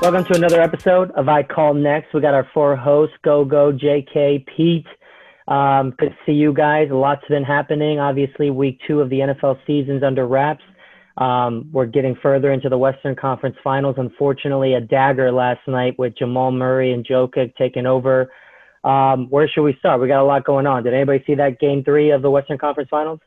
Welcome to another episode of I Call Next. We got our four hosts, Go Go, JK, Pete. Um, good to see you guys. Lots have been happening. Obviously, week two of the NFL season's under wraps. Um, we're getting further into the Western Conference Finals. Unfortunately, a dagger last night with Jamal Murray and Jokic taking over. Um, where should we start? We got a lot going on. Did anybody see that game three of the Western Conference Finals?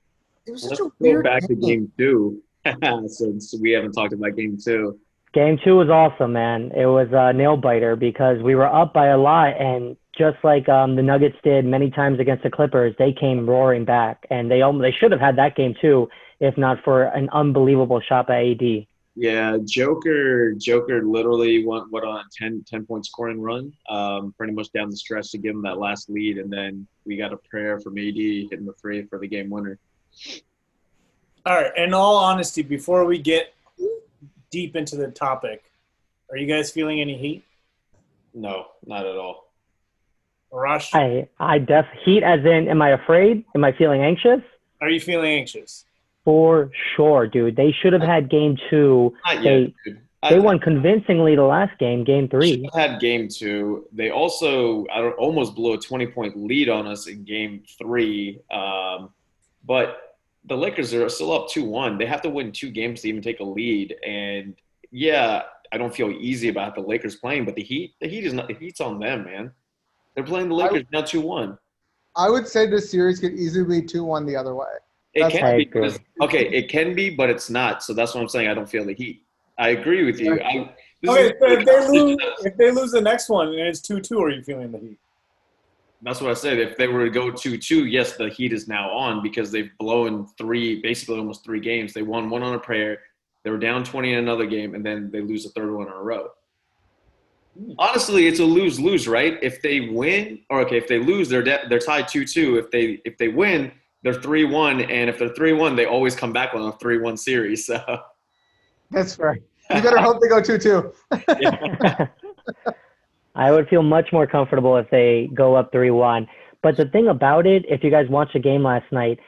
It was Let's such a go weird back to game. game two. Since we haven't talked about game two. Game two was awesome, man. It was a nail biter because we were up by a lot, and just like um, the Nuggets did many times against the Clippers, they came roaring back, and they almost, they should have had that game too, if not for an unbelievable shot by AD. Yeah, Joker Joker literally went, went on a 10, 10 point scoring run, um, pretty much down the stretch to give him that last lead, and then we got a prayer from AD hitting the three for the game winner. All right. In all honesty, before we get deep into the topic, are you guys feeling any heat? No, not at all. Rush, I I def heat as in, am I afraid? Am I feeling anxious? are you feeling anxious? For sure, dude. They should have had game two. Not They- yet. dude. They I- won convincingly the last game, game three. Should have had game two. They also I don't, almost blew a 20 point lead on us in game three. Um, but the Lakers are still up 2 1. They have to win two games to even take a lead. And yeah, I don't feel easy about the Lakers playing, but the Heat, the Heat is not, the Heat's on them, man. They're playing the Lakers now 2 1. I would say this series could easily be 2 1 the other way. It can be. because- Okay, it can be, but it's not. So that's what I'm saying. I don't feel the Heat. I agree with you. I, Okay, is- so if they lose, if they lose the next one and it's two-two, are you feeling the heat? That's what I said. If they were to go 2 2, yes, the heat is now on because they've blown three, basically almost three games. They won one on a prayer. They were down 20 in another game, and then they lose a third one in a row. Hmm. Honestly, it's a lose lose, right? If they win, or okay, if they lose, they're de- they're tied 2 2. If they if they win, they're 3 1. And if they're 3 1, they always come back on a 3 1 series. So, That's fair. You better hope they go 2 2. I would feel much more comfortable if they go up 3 1. But the thing about it, if you guys watched the game last night,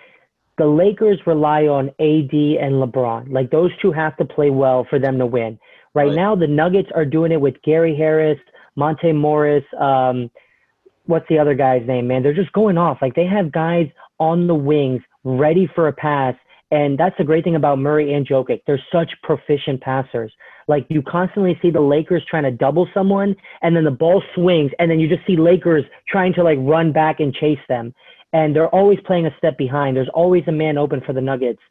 the Lakers rely on AD and LeBron. Like those two have to play well for them to win. Right, Right. now, the Nuggets are doing it with Gary Harris, Monte Morris. Um, what's the other guy's name, man? They're just going off. Like they have guys on the wings ready for a pass. And that's the great thing about Murray and Jokic. They're such proficient passers. Like you constantly see the Lakers trying to double someone, and then the ball swings, and then you just see Lakers trying to like run back and chase them. And they're always playing a step behind. There's always a man open for the Nuggets,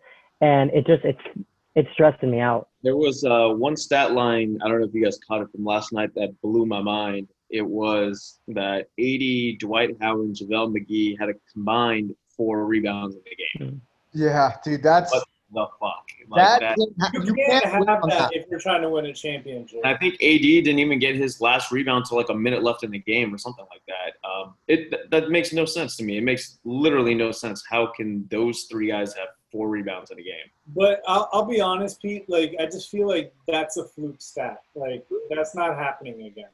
and it just it's it's stressing me out. There was uh, one stat line, I don't know if you guys caught it from last night, that blew my mind. It was that AD, Dwight Howard, and JaVale McGee had a combined four rebounds in the game. Yeah, dude, that's What the fuck? Like that. that. can't You, You can't, can't have that that. if you're trying to win a championship. And I think AD didn't even get his last rebound till like a minute left in the game or something like that. Um, it that makes no sense to me. It makes literally no sense. How can those three guys have four rebounds in a game? But I'll, I'll be honest, Pete. Like I just feel like that's a fluke stat. Like that's not happening again.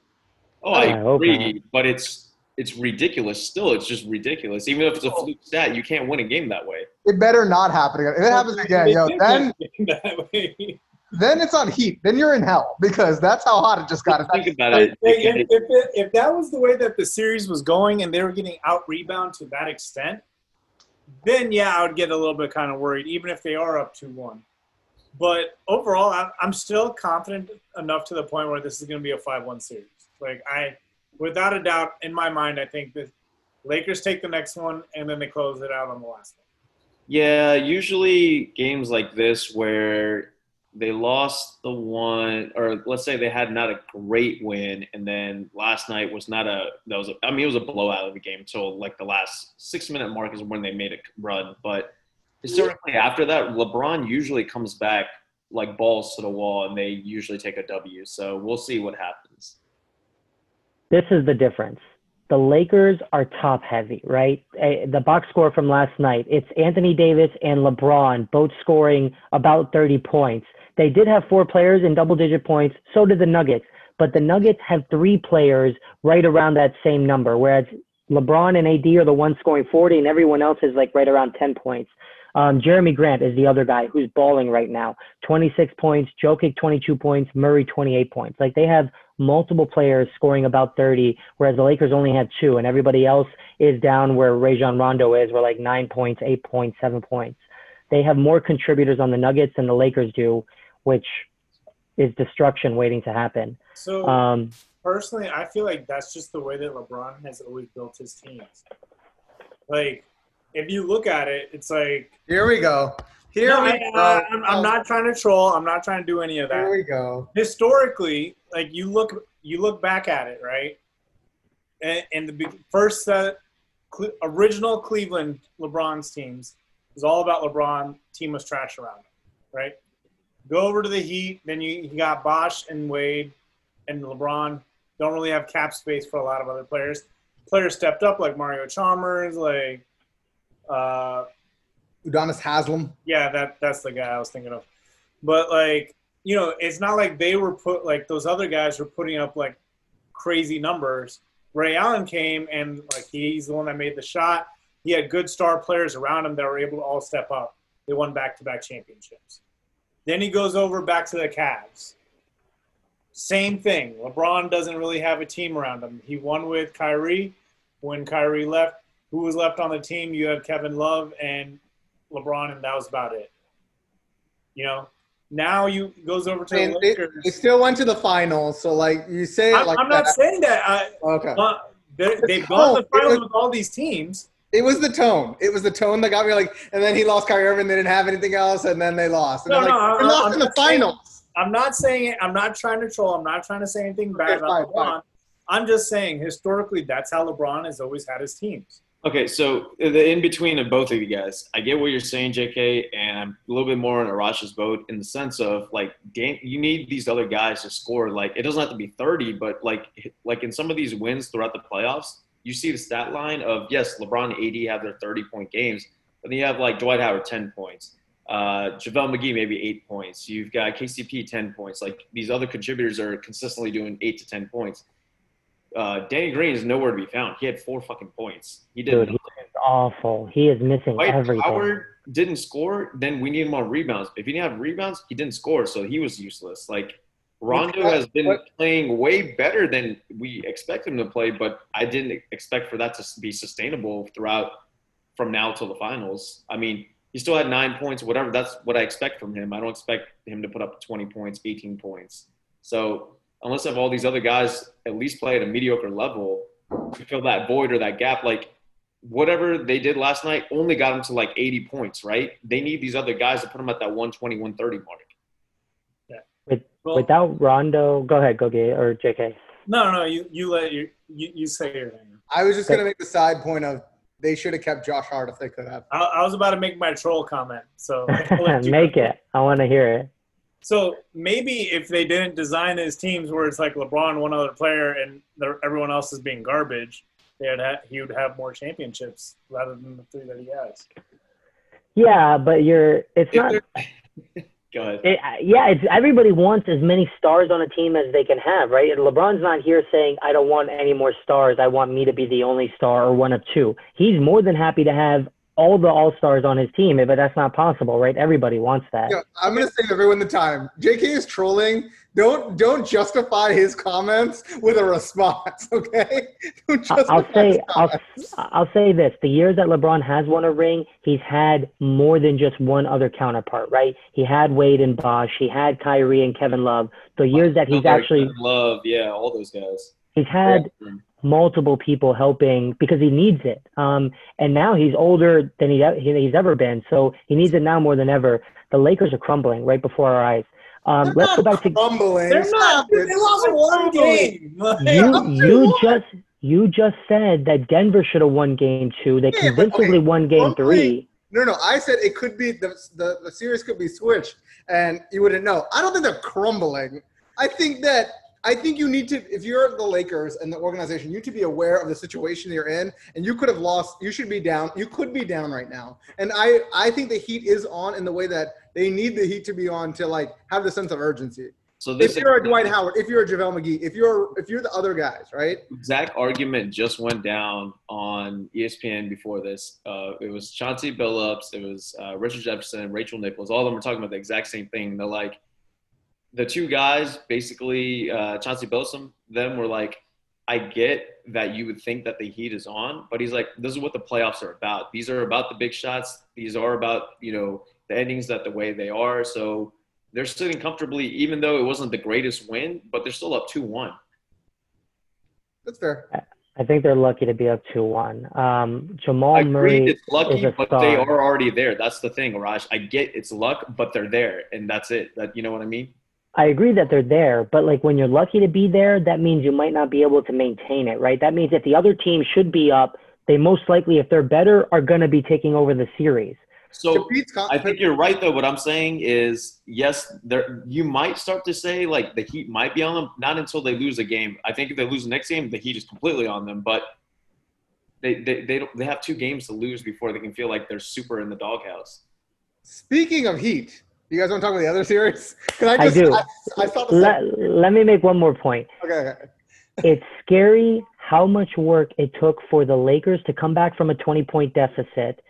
Oh, I, I agree, but it's it's ridiculous. Still, it's just ridiculous. Even if it's a Oh. fluke stat, you can't win a game that way. It better not happen again. If it happens again, yo, then win that way. then it's on heat. Then you're in hell because that's how hot it just got. Think about Like, it. if, if, it, if that was the way that the series was going and they were getting out rebound to that extent, then yeah, I would get a little bit kind of worried, even if they are up 2 1. But overall, I'm, I'm still confident enough to the point where this is going to be a 5 1 series. Like, I, without a doubt, in my mind, I think the Lakers take the next one and then they close it out on the last one. Yeah, usually games like this where they lost the one, or let's say they had not a great win, and then last night was not a that was a, I mean it was a blowout of a game until like the last six minute mark is when they made a run. But historically, after that, LeBron usually comes back like balls to the wall, and they usually take a W. So we'll see what happens. This is the difference. The Lakers are top heavy, right? The box score from last night, it's Anthony Davis and LeBron both scoring about 30 points. They did have four players in double digit points, so did the Nuggets, but the Nuggets have three players right around that same number, whereas LeBron and AD are the ones scoring 40 and everyone else is like right around 10 points. Um, Jerami Grant is the other guy who's balling right now. 26 points, Joe Jokic 22 points, Murray 28 points. Like they have multiple players scoring about 30, whereas the Lakers only had two, and everybody else is down where Rajon Rondo is, where like nine points, eight points, seven points. They have more contributors on the Nuggets than the Lakers do, which is destruction waiting to happen. So Um, personally, I feel like that's just the way that LeBron has always built his teams. Like, if you look at it, it's like Here we go. Here No, we I, go. I'm, I'm not trying to troll. I'm not trying to do any of that. Here we go. Historically, like you look, you look back at it, right? And, and the first set, Cle- original Cleveland LeBron's teams was all about LeBron. Team was trash around him, right? Go over to the Heat, then you, you got Bosh and Wade and LeBron. Don't really have cap space for a lot of other players. Players stepped up like Mario Chalmers, like uh, Udonis Haslem. yeah, that that's the guy I was thinking of. But like, you know, it's not like they were put like those other guys were putting up like crazy numbers. Ray Allen came and like he's the one that made the shot. He had good star players around him that were able to all step up. They won back-to-back championships. Then he goes over back to the Cavs. Same thing. LeBron doesn't really have a team around him. He won with Kyrie. When Kyrie left, who was left on the team? You had Kevin Love and LeBron, and that was about it. You know, now you goes over to And the they, Lakers. they still went to the finals. So like you say I'm, like I'm not that. saying that. I, Okay. uh, they, they've gone to the finals was- with all these teams. It was the tone. It was the tone that got me like, and then he lost Kyrie Irving. They didn't have anything else, and then they lost. And No, I'm like, no, they I- lost I'm in the not saying- finals. I'm not saying it. I'm not trying to troll. I'm not trying to say anything bad Okay, about fine, LeBron. fine. I'm just saying historically, that's how LeBron has always had his teams. Okay, so the in between of both of you guys, I get what you're saying, JK, and I'm a little bit more on Arash's boat in the sense of like, you need these other guys to score. Like, it doesn't have to be 30, but like, like in some of these wins throughout the playoffs, you see the stat line of yes, LeBron and AD have their 30 point games, but then you have like Dwight Howard 10 points, uh, JaVale McGee maybe eight points. You've got KCP 10 points. Like these other contributors are consistently doing eight to 10 points. Uh, Danny Green is nowhere to be found. He had four fucking points. He did dude, he is awful. He is missing Dwight everything. Howard didn't score, then we need him on rebounds. If he didn't have rebounds, he didn't score, so he was useless. Like Rondo has been playing way better than we expect him to play, but I didn't expect for that to be sustainable throughout from now till the finals. I mean, he still had nine points, whatever. That's what I expect from him. I don't expect him to put up 20 points, 18 points. So unless I have all these other guys at least play at a mediocre level to fill that void or that gap, like whatever they did last night only got them to like 80 points, right? They need these other guys to put them at that 120, 130 mark. Well, Without Rondo, go ahead, go get or JK. no, no, you you let your you, you say your thing. I was just gonna make the side point of they should have kept Josh Hart if they could have. I, I was about to make my troll comment, so I'll let you Make it. I want to hear it. So maybe if they didn't design his teams where it's like LeBron, one other player, and everyone else is being garbage, they'd ha- he would have more championships rather than the three that he has. Yeah, but you're. It's not. Go ahead. It, yeah, it's everybody wants as many stars on a team as they can have, right? And LeBron's not here saying I don't want any more stars. I want me to be the only star or one of two. He's more than happy to have all the all stars on his team, but that's not possible, right? Everybody wants that. Yeah, I'm gonna save everyone the time. JK is trolling. Don't don't justify his comments with a response, okay? Don't I- justify I'll say I'll. I'll say this: the years that LeBron has won a ring, he's had more than just one other counterpart, right? He had Wade and Bosh, he had Kyrie and Kevin Love. The years that he's actually love, yeah, all those guys. he's had multiple people helping because he needs it. Um, and now he's older than he, he, he's ever been, so he needs it now more than ever. The Lakers are crumbling right before our eyes. Um, They're let's go not back to crumbling. They're not. They lost one game. You. You just you just said that Denver should have won Game Two. They Yeah, convincingly okay, won Game crumbling- Three. No, no, I said it could be the, the the series could be switched, and you wouldn't know. I don't think they're crumbling. I think that I think you need to, if you're the Lakers and the organization, you need to be aware of the situation you're in, and you could have lost. You should be down. You could be down right now, and I I think the Heat is on in the way that they need the Heat to be on to like have the sense of urgency. So this If you're a Dwight Howard, if you're a JaVale McGee, if you're if you're the other guys, right? exact argument just went down on ESPN before this. Uh, it was Chauncey Billups, it was uh, Richard Jefferson, Rachel Nichols. All of them were talking about the exact same thing. They're like, the two guys, basically uh, Chauncey Billups, them were like, I get that you would think that the heat is on, but he's like, this is what the playoffs are about. These are about the big shots. These are about you know the endings that the way they are. So they're sitting comfortably, even though it wasn't the greatest win, but they're still up two one. That's fair. I think they're lucky to be up 2 1. Um, Jamal I Murray. agree it's lucky, is a but they are already there. That's the thing, Raj. I get it's luck, but they're there, and that's it. That you know what I mean? I agree that they're there, but like when you're lucky to be there, that means you might not be able to maintain it, right? That means if the other team should be up, they most likely, if they're better, are going to be taking over the series. So To I think you're right, though. What I'm saying is, yes, there you might start to say like the Heat might be on them, not until they lose a game. I think if they lose the next game, the Heat is completely on them, but. They, they, they, don't, they have two games to lose before they can feel like they're super in the doghouse. Speaking of Heat, you guys want to talk about the other series? Can I I just? do. I, I saw the Let, let me make one more point. Okay, okay. It's scary how much work it took for the Lakers to come back from a 20 point deficit.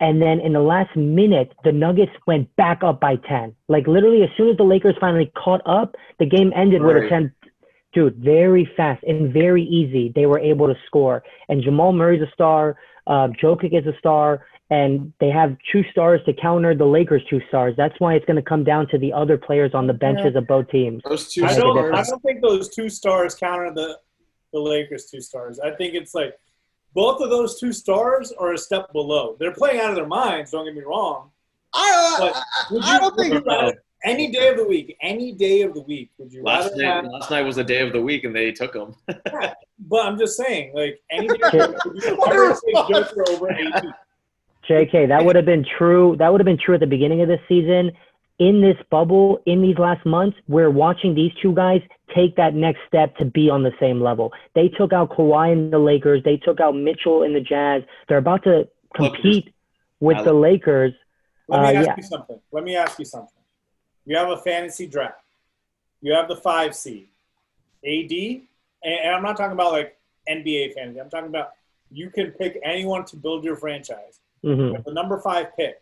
And then in the last minute, the Nuggets went back up by 10. Like literally, as soon as the Lakers finally caught up, the game ended with a 10. Dude, very fast and very easy. They were able to score. And Jamal Murray's a star. Uh, Jokic is a star. And they have two stars to counter the Lakers' two stars. That's why it's going to come down to the other players on the benches of both teams. Those two I don't. I don't think those two stars counter the the Lakers two stars. I think it's like both of those two stars are a step below. They're playing out of their minds. Don't get me wrong. I, But I, I, I don't would think. You rather- any day of the week, any day of the week, would you last rather night, have? last night was the day of the week, and they took them. But I'm just saying, like any day of the week, would you What a rather take. Joker over AD? JK, that would have been true. That would have been true at the beginning of this season. In this bubble, in these last months, we're watching these two guys take that next step to be on the same level. They took out Kawhi in the Lakers. They took out Mitchell in the Jazz. They're about to compete with I the Lakers. Let me Uh, ask yeah. you something. Let me ask you something. You have a fantasy draft. You have the five seed, AD, and, and I'm not talking about like NBA fantasy. I'm talking about you can pick anyone to build your franchise. hmm You have the number five pick,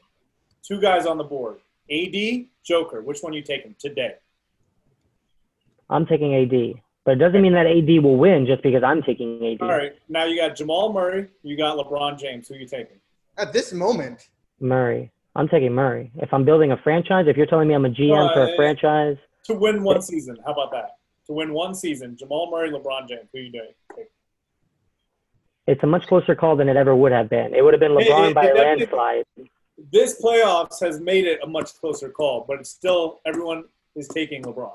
two guys on the board, AD, Joker. Which one you taking today? I'm taking AD, but it doesn't mean that AD will win just because I'm taking AD. All right, now you got Jamal Murray, you got LeBron James. Who you taking? At this moment, Murray. I'm taking Murray. If I'm building a franchise, if you're telling me I'm a GM for Uh, a franchise, To win one season. How about that? To win one season, Jamal Murray, LeBron James. Who you doing? it's a much closer call than it ever would have been. It would have been LeBron it- by it a landslide. this playoffs has made it a much closer call, but it's still everyone is taking LeBron.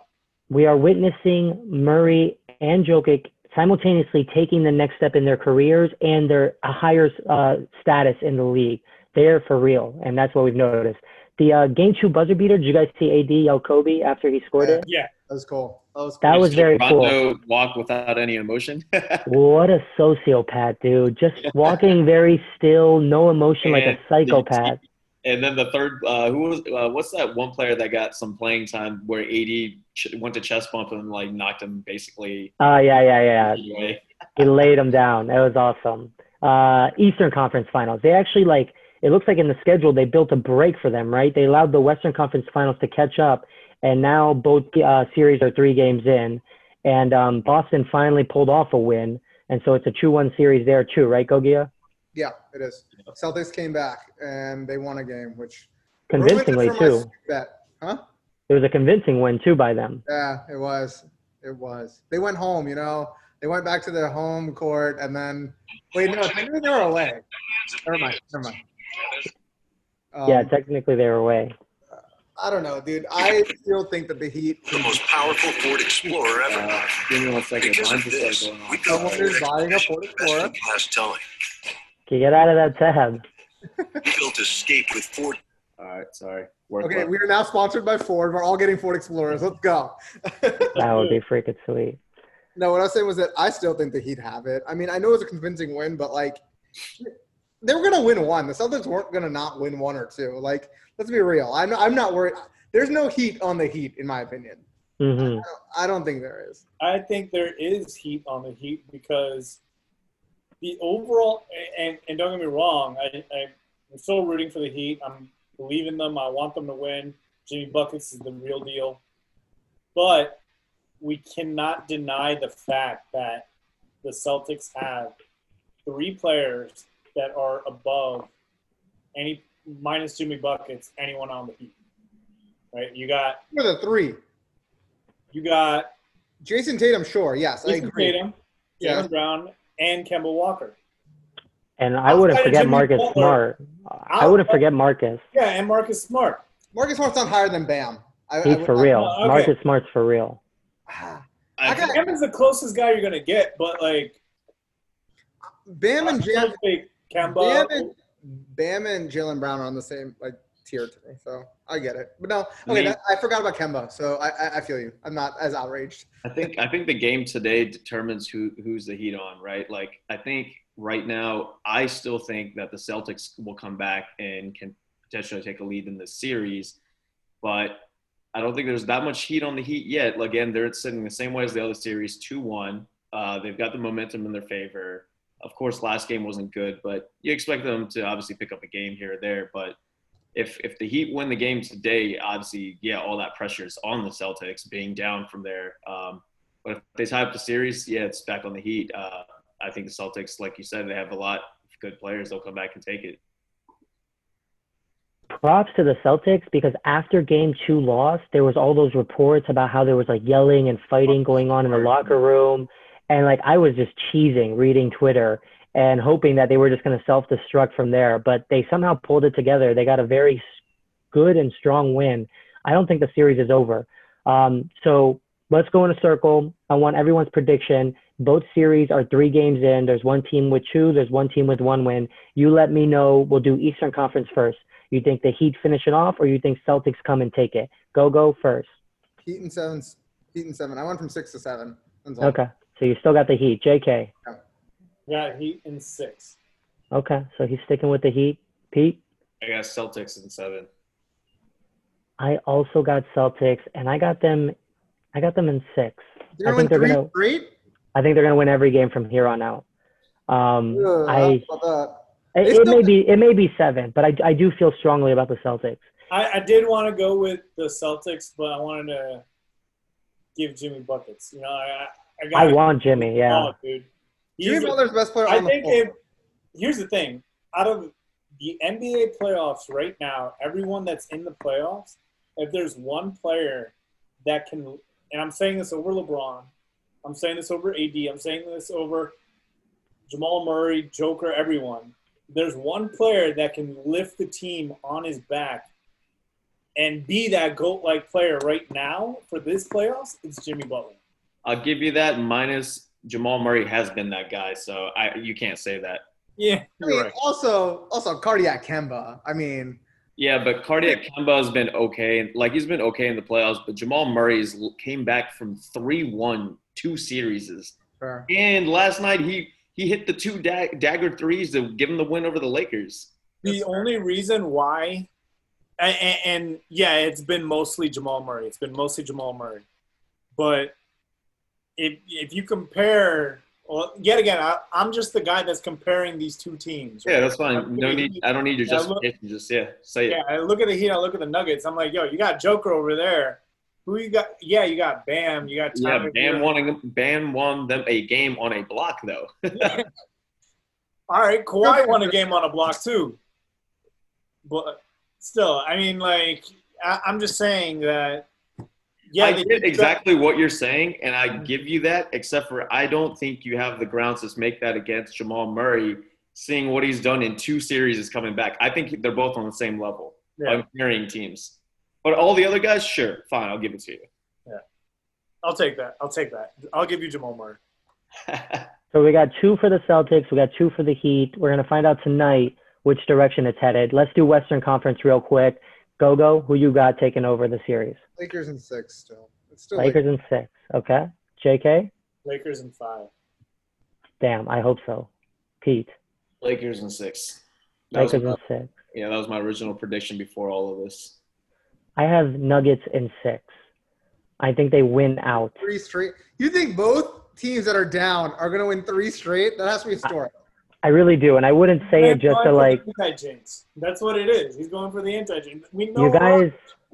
we are witnessing Murray and Jokic simultaneously taking the next step in their careers and their higher uh, status in the league. They're for real, and that's what we've noticed. The uh, game two buzzer beater. Did you guys see AD yell Kobe after he scored Yeah. it? Yeah, that was cool. That was cool. That was very cool. Walk without any emotion. What a sociopath, dude! Just walking very still, no emotion, like a And- psychopath. And then the third, uh, who was uh, what's that one player that got some playing time where AD ch- went to chest bump and like knocked him basically Oh yeah, yeah, yeah. away. He laid him down. That was awesome. Uh, Eastern Conference Finals. They actually like. It looks like in the schedule they built a break for them, right? They allowed the Western Conference Finals to catch up, and now both uh, series are three games in, and um, Boston finally pulled off a win, and so it's a two-one series there too, right, Gogia? Yeah, it is. Celtics came back and they won a game, which Convincingly too. Bet, huh? It was a convincing win too by them. Yeah, it was. It was. They went home, you know. They went back to their home court, and then wait, no, they were away. Never mind. Never mind. Um, yeah, technically they were away. I don't know, dude. I still think that the Heat. the most powerful Ford Explorer ever. Uh, give me one second. because Mine's of just this, like going we on. built Someone Ford is buying a Ford Explorer. best-in-class towing. Can you get out of that tab? We built Escape with Ford. All right, sorry. Work Okay, left. we are now sponsored by Ford. We're all getting Ford Explorers. Let's go. That would be freaking sweet. No, what I was saying was that I still think the Heat have it. I mean, I know it was a convincing win, but like they were gonna win one. The Celtics weren't gonna not win one or two. Like, let's be real. I'm I'm not worried. There's no heat on the Heat, in my opinion. hmm I don't think there is. I think there is heat on the Heat because the overall and, and don't get me wrong, I, I I'm still rooting for the Heat. I'm believing them. I want them to win. Jimmy Buckets is the real deal, but we cannot deny the fact that the Celtics have three players that are above any minus Jimmy Buckets anyone on the Heat. Right? You got Who are the three? you got Jayson Tatum, sure. Yes, I Jason agree. Tatum, Yeah. Jaylen Brown, and Kemba Walker. And I wouldn't Outside forget Marcus Butler, Smart. I wouldn't forget Marcus. Yeah, and Marcus Smart. Marcus Smart's not higher than Bam. I, He's I- for I- real. Oh, okay. Marcus Smart's for real. Ah. I I got- Kevin's the closest guy you're gonna get, but like Bam and still Jam, think Kemba. Bam and Bam and Jaylen Brown are on the same like tier to me, so I get it. But no, okay, Me- that, I forgot about Kemba, so I, I I feel you. I'm not as outraged. I think I think the game today determines who who's the heat on, right? Like I think right now, I still think that the Celtics will come back and can potentially take a lead in this series, but I don't think there's that much heat on the Heat yet. Again, they're sitting the same way as the other series, two one. Uh, they've got the momentum in their favor. Of course, last game wasn't good, but you expect them to obviously pick up a game here or there. But if if the Heat win the game today, obviously, yeah, all that pressure is on the Celtics being down from there. Um, but if they tie up the series, yeah, it's back on the Heat. Uh, I think the Celtics, like you said, they have a lot of good players. They'll come back and take it. props to the Celtics because after game two loss, there was all those reports about how there was like yelling and fighting going on in the locker room. And like I was just cheesing reading Twitter and hoping that they were just going to self destruct from there. But they somehow pulled it together. They got a very good and strong win. I don't think the series is over. Um, so let's go in a circle. I want everyone's prediction. Both series are three games in. There's one team with two, there's one team with one win. You let me know. We'll do Eastern Conference first. You think the Heat finish it off, or you think Celtics come and take it? Go, go first. Heat and seven. Heat and seven. I went from six to seven. Okay. So you still got the Heat. JK. got Heat in six. Okay. So he's sticking with the Heat. Pete? I got Celtics in seven. I also got Celtics, and I got them. I got them in six. They're gonna I think they're three gonna- straight. I think they're gonna win every game from here on out. Um, Ugh, I how it, it may be it may be seven, but I I do feel strongly about the Celtics. I, I did want to go with the Celtics, but I wanted to give Jimmy buckets. You know, I I, I gotta want Jimmy. Yeah. Dude. He's Jimmy Butler's the best player I on the think floor. if here's the thing, out of the NBA playoffs right now, everyone that's in the playoffs, if there's one player that can, and I'm saying this over LeBron, I'm saying this over AD, I'm saying this over Jamal Murray, Joker, everyone. There's one player that can lift the team on his back and be that goat-like player right now for this playoffs. It's Jimmy Butler. I'll give you that. Minus Jamal Murray has been that guy, so I you can't say that. Yeah, I mean, also, also cardiac Kemba. I mean, Yeah, but cardiac Kemba has been okay. Like he's been okay in the playoffs, but Jamal Murray's came back from three-one two series, fair. and last night he he hit the two dag- dagger threes to give him the win over the Lakers. The fair. only reason why, and, and, and yeah, it's been mostly Jamal Murray. It's been mostly Jamal Murray. But if if you compare, well, yet again, I, I'm just the guy that's comparing these two teams. Yeah, that's fine. No need. I don't need your Yeah, look- justification. Just yeah, say it. Yeah, I look at the Heat. I look at the Nuggets. I'm like, yo, you got Joker over there. Who you got? Yeah, you got Bam. You got Yeah, Bam won. a- Bam won them a game on a block though. All right, Kawhi won a game on a block too. But still, I mean, like, I, I'm just saying that. Yeah, I get exactly what you're saying, and I give you that. Except for I don't think you have the grounds to make that against Jamal Murray. Seeing what he's done in two series is coming back. I think they're both on the same level Yeah. of carrying teams. But all the other guys, sure, fine, I'll give it to you. Yeah. I'll take that. I'll take that. I'll give you Jamal Murray. So we got two for the Celtics. We got two for the Heat. We're gonna find out tonight which direction it's headed. Let's do Western Conference real quick. Go go. Who you got taking over the series? Lakers and six still. It's still Lakers in six. Okay. JK. Lakers in five. Damn. I hope so. Pete. Lakers in six. That was Lakers in six. yeah, that was my original prediction before all of this. I have Nuggets in six. I think they win out. Three straight. You think both teams that are down are going to win three straight? That has to be historic. I really do, and I wouldn't say it just to like anti-jinx. That's what it is. He's going for the anti-jinx. We know you guys.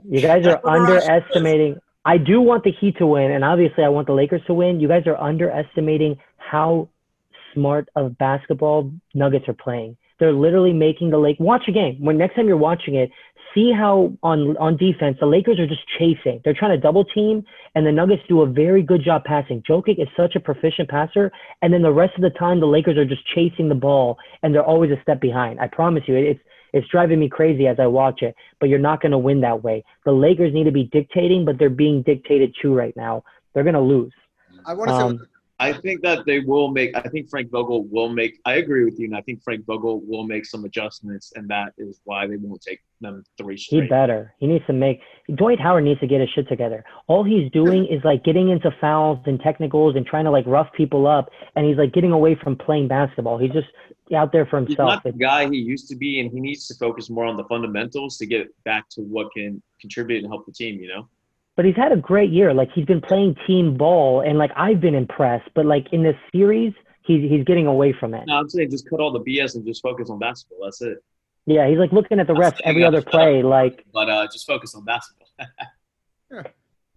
You guys are That's what Rush is. underestimating. I do want the Heat to win, and obviously I want the Lakers to win. You guys are underestimating how smart of basketball Nuggets are playing. They're literally making the Lake watch a game. When next time you're watching it, see how on on defense the Lakers are just chasing. They're trying to double team, and the Nuggets do a very good job passing. Jokic is such a proficient passer, and then the rest of the time the Lakers are just chasing the ball, and they're always a step behind. I promise you, it's it's driving me crazy as I watch it. But you're not going to win that way. The Lakers need to be dictating, but they're being dictated to right now. They're going to lose. I want to say Um, I think that they will make. I think Frank Vogel will make. I agree with you, and I think Frank Vogel will make some adjustments, and that is why they won't take them three straight. He better. He needs to make. Dwight Howard needs to get his shit together. All he's doing is like getting into fouls and technicals and trying to like rough people up, and he's like getting away from playing basketball. He's just out there for He's himself. not the guy he used to be, and he needs to focus more on the fundamentals to get back to what can contribute and help the team. You know. But he's had a great year. Like he's been playing team ball, and like I've been impressed. But like in this series, he's he's getting away from it. No, I'm saying just cut all the BS and just focus on basketball. That's it. Yeah, he's like looking at the That's refs every other that's- play. Like But uh, just focus on basketball.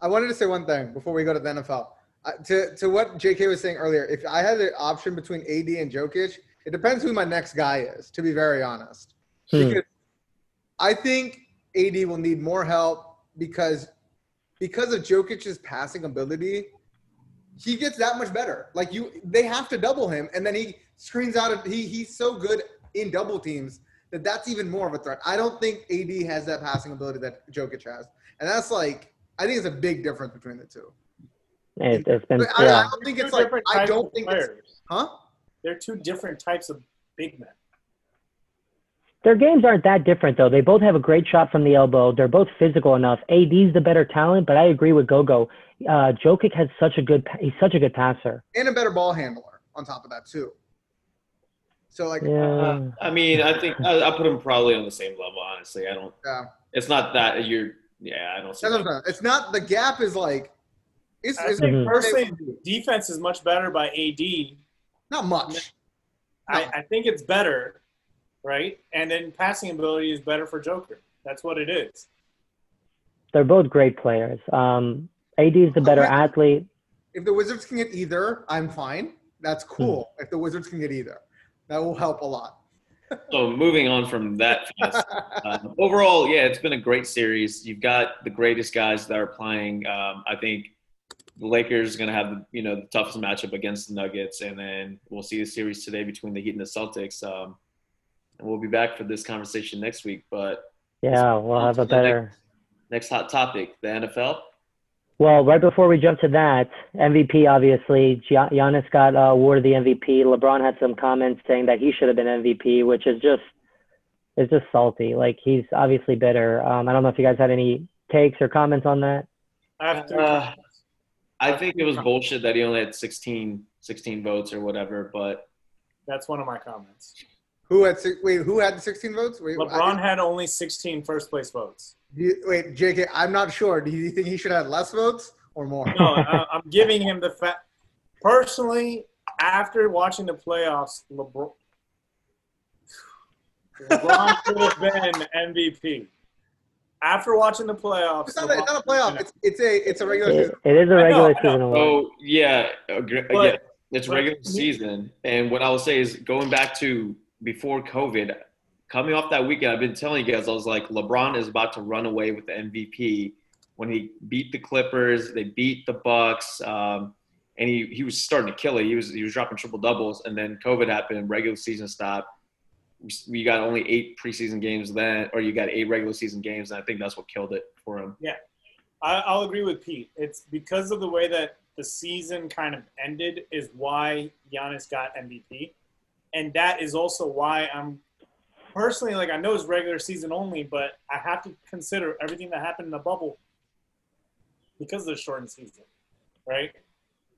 I wanted to say one thing before we go to the NFL. Uh, to to what JK was saying earlier, if I had the option between AD and Jokic, it depends who my next guy is. To be very honest, Hmm. because I think AD will need more help because because of Jokic's passing ability, he gets that much better. Like you, they have to double him, and then he screens out. He he's so good in double teams that that's even more of a threat. I don't think AD has that passing ability that Jokic has, and that's like I think it's a big difference between the two. it, it's been But I, I don't think it's like I don't of think it's players. huh. They're two different types of big men. Their games aren't that different though. They both have a great shot from the elbow. They're both physical enough. AD's the better talent, but I agree with Gogo. Uh, Jokic has such a good. He's such a good passer. and a better ball handler on top of that too. So like, Yeah. Uh, I mean, I think I, I put him probably on the same level. Honestly, I don't. yeah, It's not that you're. Yeah, I don't see. That. It's not the gap is like, it's, I it's think Mhm. personally, defense is much better by AD. not much. I, I think it's better, right? And then passing ability is better for Joker. That's what it is. They're both great players. Um, AD is the better Okay. athlete. If the Wizards can get either, I'm fine. That's cool. If the Wizards can get either, that will help a lot. So moving on from that, fast, um, overall, yeah, it's been a great series. You've got the greatest guys that are playing. Um, I think the Lakers are going to have the, you know the toughest matchup against the Nuggets, and then we'll see the series today between the Heat and the Celtics. Um, and we'll be back for this conversation next week. But Yeah, we'll have a On to the next- better. next hot topic: the NFL. Well, right before we jump to that, MVP obviously, Gia- Giannis got uh, awarded the MVP. LeBron had some comments saying that he should have been MVP, which is just is just salty. Like he's obviously bitter. Um, I don't know if you guys had any takes or comments on that. I. Uh, I think it was bullshit that he only had 16, 16 votes or whatever. But That's one of my comments. Who had six, wait? Who had the 16 votes? Wait, LeBron I, had only 16 first place votes. you, wait, JK. I'm not sure. Do you think he should have less votes or more? No, I, I'm giving him the fact. Personally, after watching the playoffs, LeBron, LeBron should have been MVP. After watching the playoffs, It's not, a, it's not a playoff. It's it's a it's a regular It, season. it is a I know, regular know. season award. Oh yeah, agree- But- yeah, it's regular season. And what I will say is, going back to before COVID, coming off that weekend, I've been telling you guys, I was like, LeBron is about to run away with the MVP when he beat the Clippers. They beat the Bucks, um, and he he was starting to kill it. He was he was dropping triple doubles, and then COVID happened. Regular season stopped. We- got only eight preseason games then, or you got eight regular season games, and I think that's what killed it for him. Yeah. I, I'll agree with Pete. It's because of the way that the season kind of ended is why Giannis got MVP, and that is also why I'm personally like I know it's regular season only, but I have to consider everything that happened in the bubble because of the shortened season, right?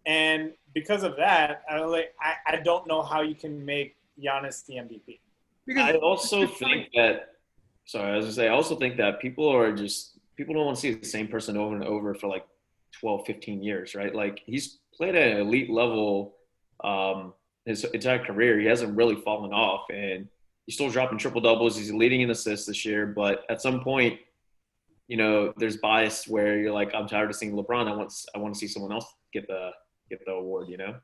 And because of that, I like I, I don't know how you can make Giannis the MVP. Because I also think that. Sorry, I was gonna say. I also think that people are just people don't want to see the same person over and over for like 12, 15 years, right? Like he's played at an elite level um, his entire career. He hasn't really fallen off, and he's still dropping triple doubles. He's leading in assists this year, but at some point, you know, there's bias where you're like, I'm tired of seeing LeBron. I want I want to see someone else get the get the award. You know.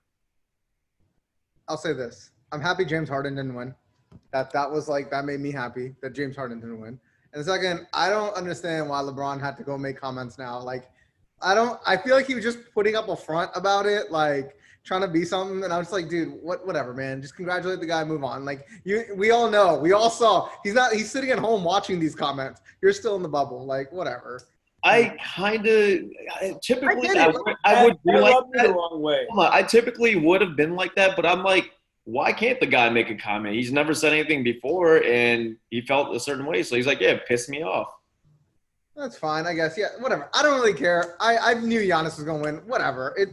I'll say this: I'm happy James Harden didn't win. That that was like that made me happy that James Harden didn't win. And second, I don't understand why LeBron had to go make comments now. Like, I don't. I feel like he was just putting up a front about it, like trying to be something. And I was like, dude, what, whatever, man. Just congratulate the guy, move on. Like, you, we all know, we all saw. He's not. He's sitting at home watching these comments. You're still in the bubble. Like, whatever. I kind of typically I I, get would- I would be that like rubbed me that. the wrong way. I typically would have been like that, but I'm like, why can't the guy make a comment? He's never said anything before, and he felt a certain way, so he's like, yeah, it pissed me off. That's fine, I guess. Yeah, whatever. I don't really care. I, I knew Giannis was gonna win. Whatever. It.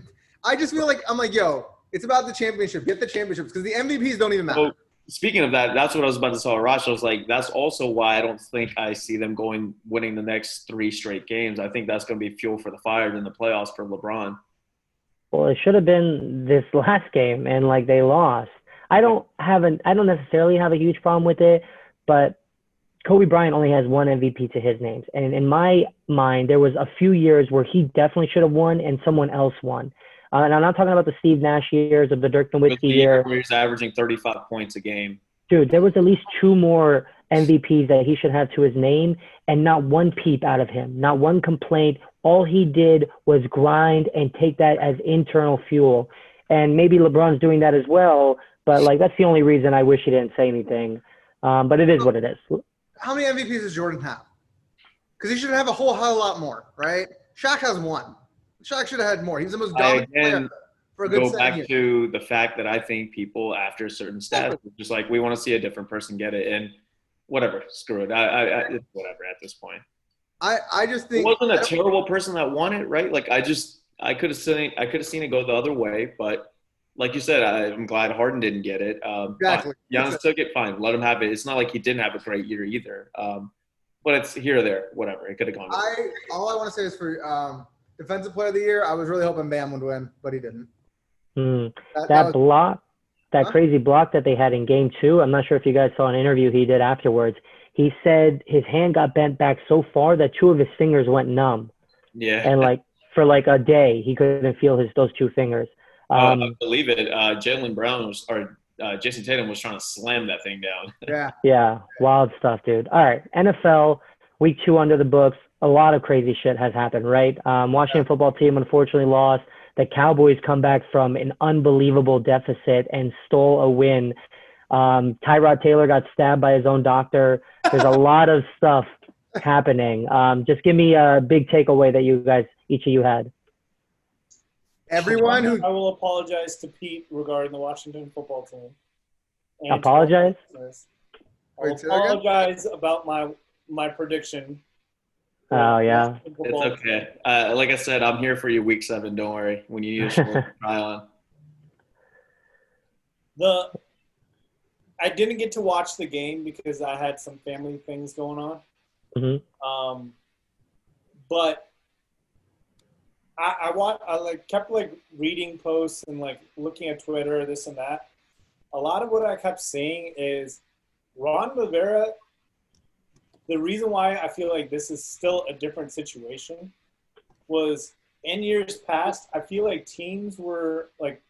I just feel like I'm like, yo, it's about the championship. Get the championships because the MVPs don't even matter. So speaking of that, that's what I was about to tell Arash. I was like, that's also why I don't think I see them going winning the next three straight games. I think that's going to be fuel for the fire in the playoffs for LeBron. Well, it should have been this last game, and like they lost. I don't have an I don't necessarily have a huge problem with it, but Kobe Bryant only has one MVP to his names, and in my mind, there was a few years where he definitely should have won, and someone else won. Uh, and I'm not talking about the Steve Nash years of the Dirk With Nowitzki the year. where he's averaging 35 points a game. Dude, there was at least two more MVPs that he should have to his name, and not one peep out of him, not one complaint. All he did was grind and take that as internal fuel. And maybe LeBron's doing that as well, but like that's the only reason I wish he didn't say anything. Um, but it is what it is. How many MVPs does Jordan have? Because he should have a whole hell of a lot more, right? Shaq has one. Shaq should have had more. He's the most I dominant again player for a good Go back years. to the fact that I think people after a certain stats, just like we want to see a different person get it, and whatever, screw it. I, I, I whatever at this point. I, I just It think wasn't a terrible person that won it, right? Like I just I could have seen I could have seen it go the other way, but like you said, I, I'm glad Harden didn't get it. Um, Exactly. fine. Giannis took it, fine. Let him have it. It's not like he didn't have a great year either. Um, but it's here or there, whatever. It could have gone. I all I want to say is for um, defensive player of the year, I was really hoping Bam would win, but he didn't. Hmm. That, that that was, block, that Huh? crazy block that they had in game two. I'm not sure if you guys saw an interview he did afterwards. He said his hand got bent back so far that two of his fingers went numb, yeah. and like for like a day he couldn't feel his those two fingers. Uh, Um, I believe it. Uh, Jaylen Brown was, or uh, Jayson Tatum was trying to slam that thing down. yeah. Yeah, wild stuff, dude. All right, NFL week two under the books. A lot of crazy shit has happened, right? Um, Washington football team unfortunately lost. The Cowboys come back from an unbelievable deficit and stole a win. Um, Tyrod Taylor got stabbed by his own doctor. There's a lot of stuff happening. Um, just give me a big takeaway that you guys, each of you had. Everyone who I will apologize to Pete regarding the Washington football team. And Apologize? I will say that again? apologize about my my prediction. Oh, yeah. It's okay. Uh, like I said, I'm here for you week seven. Don't worry. When you use try on. The I didn't get to watch the game because I had some family things going on. Mhm. Um, but I, I want I like kept like reading posts and like looking at Twitter, this and that. A lot of what I kept seeing is Ron Rivera. The reason why I feel like this is still a different situation was in years past. I feel like teams were like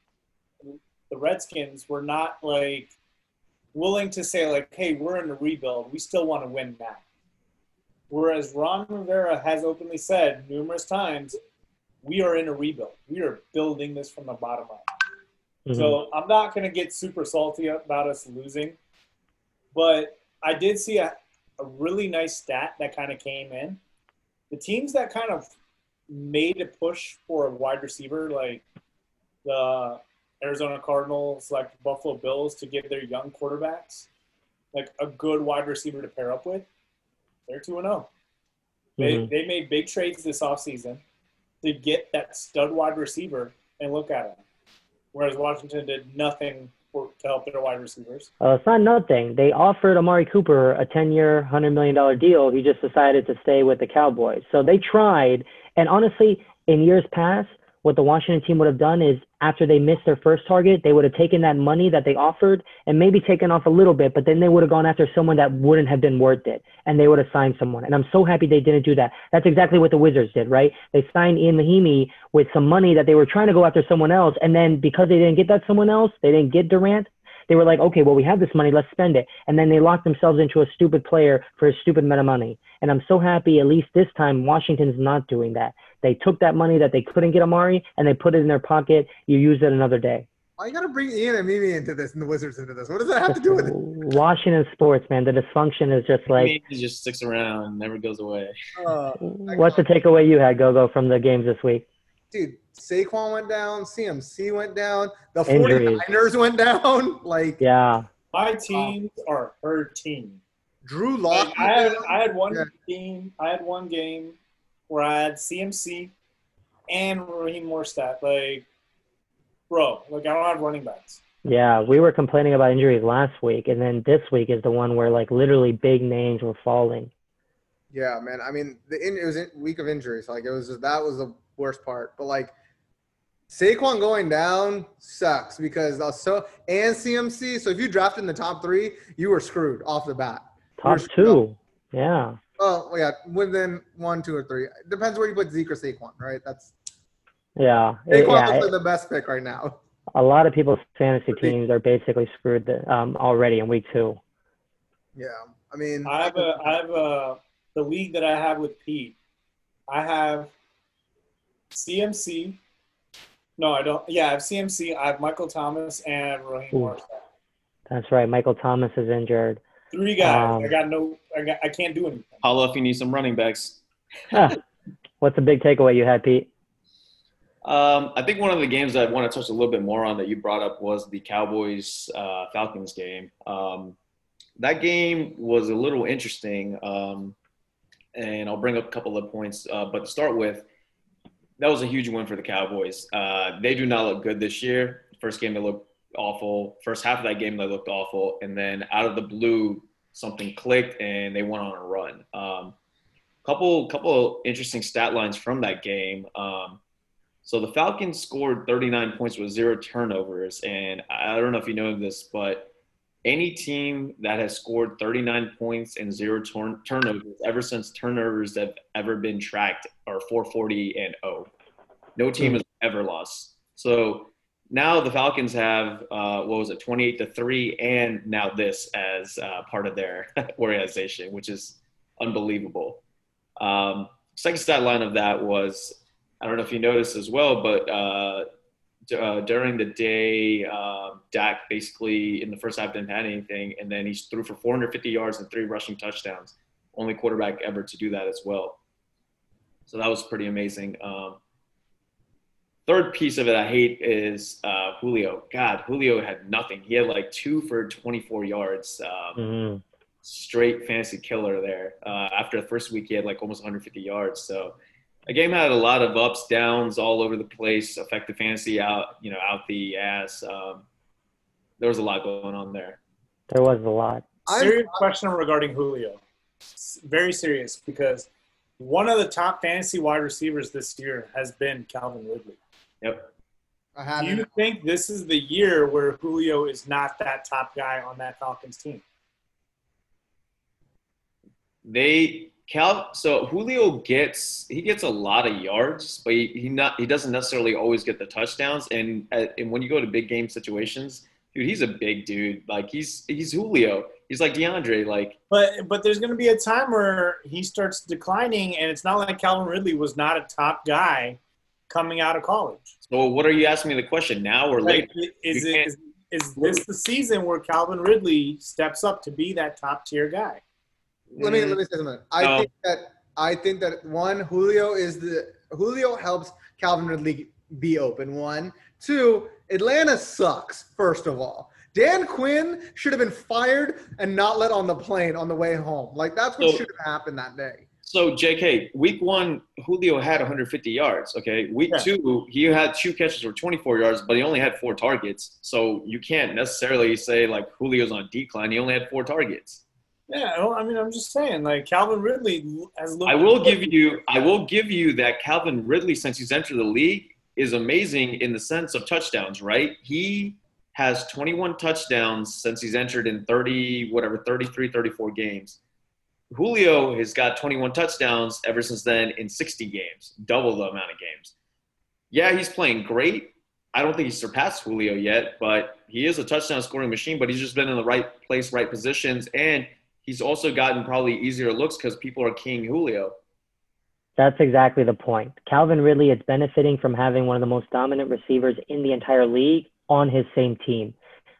the Redskins were not like willing to say like, "Hey, we're in a rebuild. We still want to win now." Whereas Ron Rivera has openly said numerous times, "We are in a rebuild. We are building this from the bottom up." Mhm. So I'm not going to get super salty about us losing, but I did see a, a really nice stat that kind of came in. The teams that kind of made a push for a wide receiver, like the Arizona Cardinals, like Buffalo Bills, to give their young quarterbacks like a good wide receiver to pair up with, they're 2 0. They, Mhm. they made big trades this offseason to get that stud wide receiver, and look at him. Whereas Washington did nothing for, to help their wide receivers. Uh, it's not nothing. They offered Amari Cooper a 10-year, $100 million deal. He just decided to stay with the Cowboys. So they tried, and honestly, in years past, what the Washington team would have done is after they missed their first target, they would have taken that money that they offered and maybe taken off a little bit, but then they would have gone after someone that wouldn't have been worth it and they would have signed someone. And I'm so happy they didn't do that. That's exactly what the Wizards did, right? They signed Ian Mahinmi with some money that they were trying to go after someone else. And then because they didn't get that someone else, they didn't get Durant. They were like, okay, well, we have this money, let's spend it. And then they locked themselves into a stupid player for a stupid amount of money. And I'm so happy, at least this time, Washington's not doing that. They took that money that they couldn't get Amari and they put it in their pocket. You use it another day. Why you gotta bring Ian Mahinmi into this and the Wizards into this? What does that have to do with it? Washington sports, man, the dysfunction is just like. He just sticks around, never goes away. Uh, What's the takeaway you had, Gogo, from the games this week? dude, Saquon went down, CMC went down, the Injuries. 49ers went down. Like Yeah. My teams are her team. Drew Lock. I had I had one Yeah. game. I had one game where I had CMC and Raheem Mostert. Like, bro, like I don't have running backs. Yeah, we were complaining about injuries last week, and then this week is the one where like literally big names were falling. Yeah, man. I mean, the in, it was a week of injuries. Like it was just, that was the worst part. But like Saquon going down sucks because uh, so and CMC. So if you drafted in the top three, you were screwed off the bat. Top You're screwed two. Yeah. Oh yeah, within one, two, or three. Depends where you put Zeke or Saquon, right? That's Yeah. It- Saquon yeah. looks the best pick right now. a lot of people's fantasy teams are basically screwed um, already in week two. Yeah, I mean, I have a I have a the league that I have with Pete. I have CMC. No, I don't. Yeah, I have CMC. I have Michael Thomas and Raheem Ooh. That's right. Michael Thomas is injured. Three guys. Um, I got no. I got. I can't do anything. Holla if you need some running backs. Huh. What's the big takeaway you had, Pete? Um, I think one of the games I want to touch a little bit more on that you brought up was the Cowboys uh, Falcons game. Um, that game was a little interesting, um, and I'll bring up a couple of points. Uh, but to start with, that was a huge win for the Cowboys. Uh, they do not look good this year. First game they looked awful. First half of that game they looked awful, and then out of the blue something clicked and they went on a run. Um, couple couple interesting stat lines from that game. Um, so the Falcons scored 39 points with zero turnovers, and I don't know if you know this, but any team that has scored 39 points and zero turn- turnovers ever since turnovers have ever been tracked are 440 and 0. No team has ever lost. So now the Falcons have uh, what was it, 28 to three, and now this as uh, part of their organization, which is unbelievable. Um, second stat line of that was I don't know if you noticed as well, but uh, d- uh, during the day, uh, Dak basically in the first half didn't have anything, and then he threw for 450 yards and three rushing touchdowns. Only quarterback ever to do that as well. So that was pretty amazing. Um, third piece of it I hate is uh, Julio. God, Julio had nothing. He had like two for 24 yards. Um, Mhm. straight fantasy killer there. Uh, after the first week, he had like almost 150 yards. So a game had a lot of ups, downs, all over the place. Affected fantasy out, you know, out the ass. Um, there was a lot going on there. There was a lot. I'm- Serious question regarding Julio. Very serious because one of the top fantasy wide receivers this year has been Calvin Ridley. Yep. I Do haven't. you think this is the year where Julio is not that top guy on that Falcons team? They Cal. So Julio gets he gets a lot of yards, but he, he not he doesn't necessarily always get the touchdowns. And uh, and when you go to big game situations, dude, he's a big dude. Like he's he's Julio. He's like DeAndre. Like But but there's going to be a time where he starts declining, and it's not like Calvin Ridley was not a top guy coming out of college. so, what are you asking me the question now or later? Like, is, You it, can't- is, is this the season where Calvin Ridley steps up to be that top tier guy? let me mm-hmm. let me say something. I No. think that I think that one Julio is the Julio helps Calvin Ridley be open. One, two. Atlanta sucks. First of all, Dan Quinn should have been fired and not let on the plane on the way home. Like that's what So- should have happened that day. So, JK, week one, Julio had 150 yards. Okay. Week Yeah. two, he had two catches for 24 yards, but he only had four targets. So, you can't necessarily say like Julio's on decline. He only had four targets. Yeah, well, I mean, I'm just saying, like Calvin Ridley has looked. I will give you I will give you that Calvin Ridley since he's entered the league is amazing in the sense of touchdowns, right? He has 21 touchdowns since he's entered in 30 whatever 33 34 games. Julio has got 21 touchdowns ever since then in 60 games, double the amount of games. Yeah, he's playing great. I don't think he's surpassed Julio yet, but he is a touchdown scoring machine, but he's just been in the right place, right positions and he's also gotten probably easier looks because people are keying Julio. That's exactly the point. Calvin Ridley is benefiting from having one of the most dominant receivers in the entire league on his same team.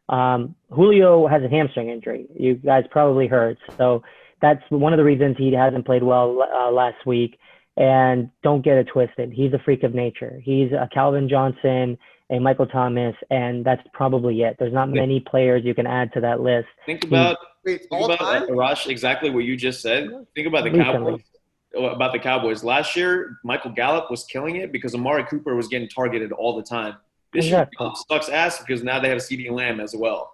Um, Julio has a hamstring injury. You guys probably heard. So that's one of the reasons he hasn't played well uh, last week. And don't get it twisted. He's a freak of nature. He's a Calvin Johnson, a Michael Thomas, and that's probably it. There's not many players you can add to that list. Think about Wait, think all about time? uh, Arash, exactly what you just said. Think about the Recently. Cowboys. About the Cowboys last year, Michael Gallup was killing it because Amari Cooper was getting targeted all the time. This year, Exactly. Gallup sucks ass because now they have CeeDee Lamb as well.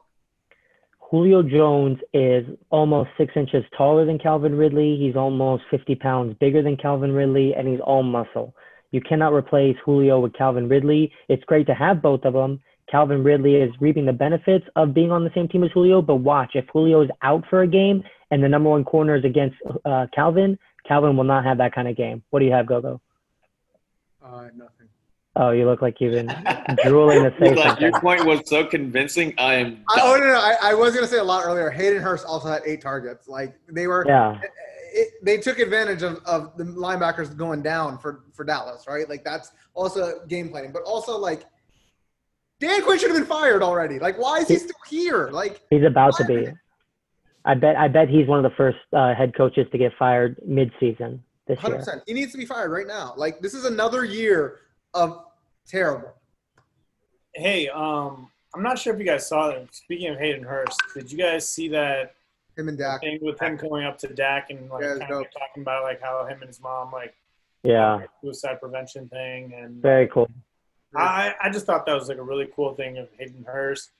Julio Jones is almost six inches taller than Calvin Ridley. He's almost 50 pounds bigger than Calvin Ridley, and he's all muscle. You cannot replace Julio with Calvin Ridley. It's great to have both of them. Calvin Ridley is reaping the benefits of being on the same team as Julio, but watch, if Julio is out for a game and the number one corner is against uh, Calvin, Calvin will not have that kind of game. What do you have, Gogo? Uh, nothing. Oh, you look like you've been drooling to say Like, your point was so convincing. I am. I, oh no, no, I, I was gonna say a lot earlier. Hayden Hurst also had eight targets. Like they were, Yeah. it, they took advantage of, of the linebackers going down for for Dallas, right? Like that's also game planning, but also like Dan Quinn should have been fired already. Like why is he still here? Like He's about to be. I bet. I bet he's one of the first uh, head coaches to get fired mid-season this hundred year. he needs to be fired right now. Like this is another year of terrible. Hey, um, I'm not sure if you guys saw it. Speaking of Hayden Hurst, did you guys see that Him and Dak. thing with him going up to Dak and like Yeah, it's kind of talking about like how him and his mom like Yeah, suicide prevention thing and very cool. I, I just thought that was like a really cool thing of Hayden Hurst.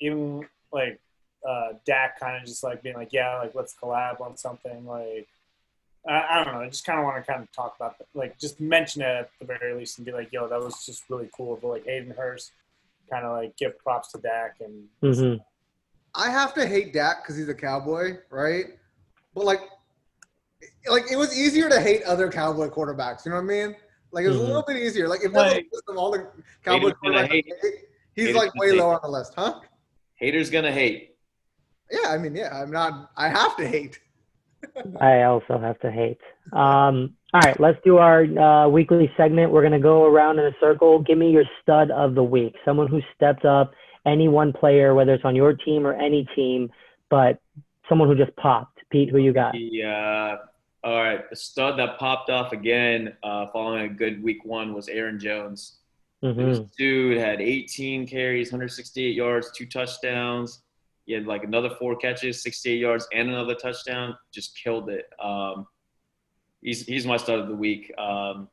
Even like uh, Dak kind of just like being like, yeah, like let's collab on something. Like I, I don't know. I just kind of want to kind of talk about that. Like just mention it at the very least and be like, yo, that was just really cool. But like Hayden Hurst kind of like give props to Dak and hmm I have to hate Dak because he's a cowboy, right? But like, like it was easier to hate other cowboy quarterbacks. You know what I mean? Like it was Mhm. a little bit easier. Like if there's a Like- list of all the cowboy Haters quarterbacks, hate. hate, he's Haters like way hate. low on the list, huh? Haters gonna hate. Yeah, I mean, yeah, I'm not. I have to hate. I also have to hate. Um, all right, let's do our uh, weekly segment. We're gonna go around in a circle. Give me your stud of the week. Someone who stepped up. Any one player, whether it's on your team or any team, but someone who just popped. Pete, who you got? The uh, all right, the stud that popped off again uh, following a good week one was Aaron Jones. hmm This dude had 18 carries, 168 yards, two touchdowns. He had like another four catches, 68 yards, and another touchdown. Just killed it. Um, he's he's my stud of the week. Um,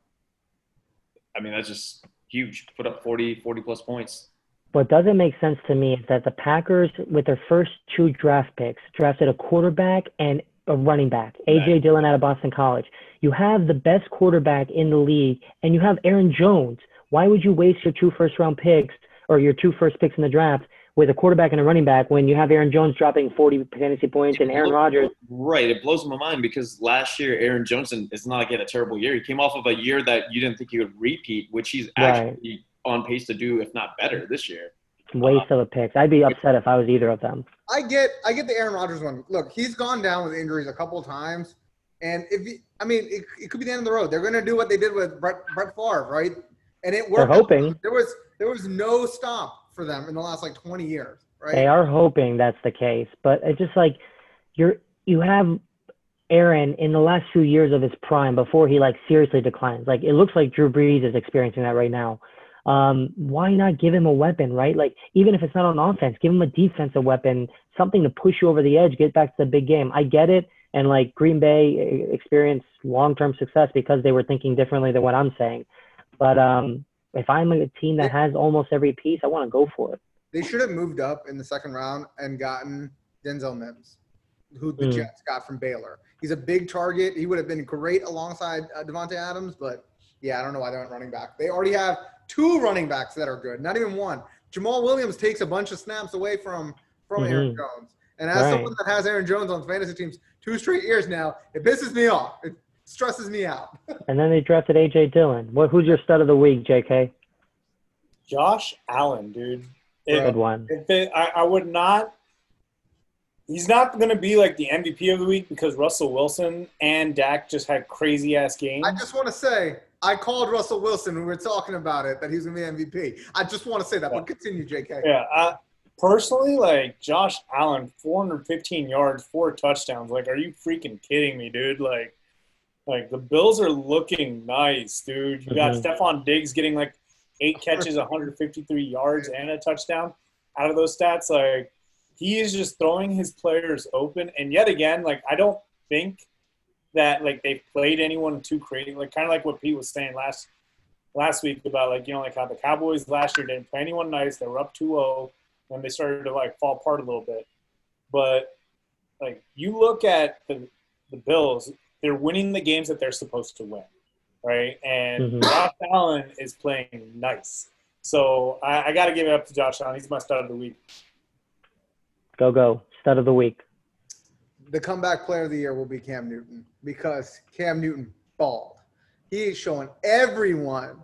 I mean, that's just huge. Put up 40, 40 plus points. What doesn't make sense to me is that the Packers, with their first two draft picks, drafted a quarterback and a running back, AJ. Dillon out of Boston College. You have the best quarterback in the league, and you have Aaron Jones. Why would you waste your two first round picks or your two first picks in the draft with a quarterback and a running back when you have Aaron Jones dropping 40 fantasy points and Aaron Rodgers? Right. It blows my mind because last year Aaron Johnson it's not like he had a terrible year. He came off of a year that you didn't think he would repeat, which he's Right. actually on pace to do, if not better, this year. Waste of a pick. I'd be upset if I was either of them. I get, I get the Aaron Rodgers one. Look, he's gone down with injuries a couple of times, and if he, I mean, it, it could be the end of the road. They're going to do what they did with Brett, Brett Favre, right? And it worked. They're hoping. There was, there was no stop for them in the last like 20 years, right? They are hoping that's the case, but it's just like you're you have Aaron in the last few years of his prime before he like seriously declines. Like it looks like Drew Brees is experiencing that right now. Um, why not give him a weapon, right? Like even if it's not on offense, give him a defensive weapon, something to push you over the edge, get back to the big game. I get it, and like Green Bay experienced long-term success because they were thinking differently than what I'm saying. But um, if I'm a team that has almost every piece, I want to go for it. They should have moved up in the second round and gotten Denzel Mims. who the Mm. Jets got from Baylor. He's a big target. He would have been great alongside uh, Davante Adams, but yeah, I don't know why they went running back. They already have two running backs that are good, not even one. Jamaal Williams takes a bunch of snaps away from from Aaron Mhm. Jones, and as Right. someone that has Aaron Jones on fantasy teams two straight years now, it pisses me off. It stresses me out. And then they drafted AJ Dillon. What? Who's your stud of the week, JK? Josh Allen, dude. If, Good one. if it, I, I would not. He's not going to be like the MVP of the week because Russell Wilson and Dak just had crazy ass games. I just want to say, I called Russell Wilson when we were talking about it that he's going to be MVP. I just want to say that, but continue, JK. Yeah, I, personally, like Josh Allen, 415 yards, four touchdowns. Like, are you freaking kidding me, dude? Like, like the Bills are looking nice, dude. You got Mhm. Stefon Diggs getting like eight catches, 153 yards, and a touchdown out of those stats. Like, he is just throwing his players open. And yet again, like, I don't think that like they've played anyone too crazy. Like, kind of like what Pete was saying last last week about like you know like how the Cowboys last year didn't play anyone nice. They were up 2-0 and they started to like fall apart a little bit. But like you look at the the Bills, they're winning the games that they're supposed to win, right? And Mhm. Josh Allen is playing nice. So I, I got to give it up to Josh Allen. He's my stud of the week. Go go. Stud of the week. The comeback player of the year will be Cam Newton because Cam Newton balled. He is showing everyone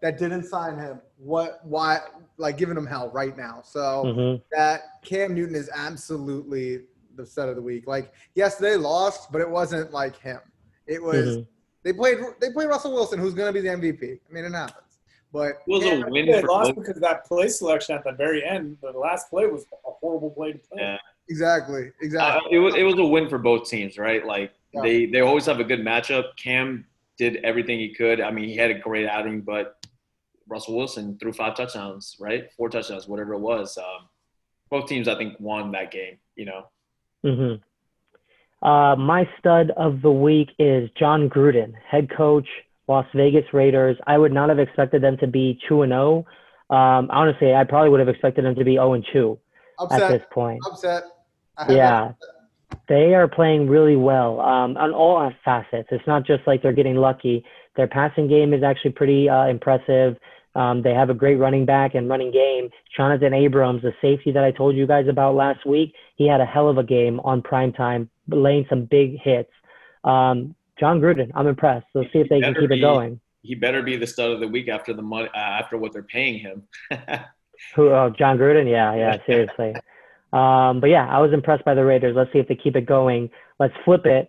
that didn't sign him what why like giving him hell right now. So hmm that Cam Newton is absolutely the set of the week. Like yes, they lost, but it wasn't like him. It was Mhm. they played they played Russell Wilson, who's going to be the MVP. I mean, it happens. But It was Cam- a win They for lost both. because that play selection at the very end, the last play was a horrible play to play. Yeah. exactly, Uh, exactly. it was it was a win for both teams, right? Like Yeah. they they always have a good matchup. Cam did everything he could. I mean, he had a great outing, but Russell Wilson threw five touchdowns, right? Four touchdowns, whatever it was. Um, both teams, I think, won that game. You know, hmm Uh, my stud of the week is Jon Gruden, head coach, Las Vegas Raiders. I would not have expected them to be two and zero. Um, honestly, I probably would have expected them to be zero and two at this point. upset. Yeah, they are playing really well um, on all facets. It's not just like they're getting lucky. Their passing game is actually pretty uh, impressive. Um, they have a great running back and running game. Jonathan Abrams, the safety that I told you guys about last week, he had a hell of a game on prime time, laying some big hits. Um, Jon Gruden, I'm impressed. Let's see if they can keep it going. he better be the stud of the week after the money uh, after what they're paying him. Who? Oh, Jon Gruden. Yeah, yeah. Seriously. um, but yeah, I was impressed by the Raiders. Let's see if they keep it going. Let's flip it.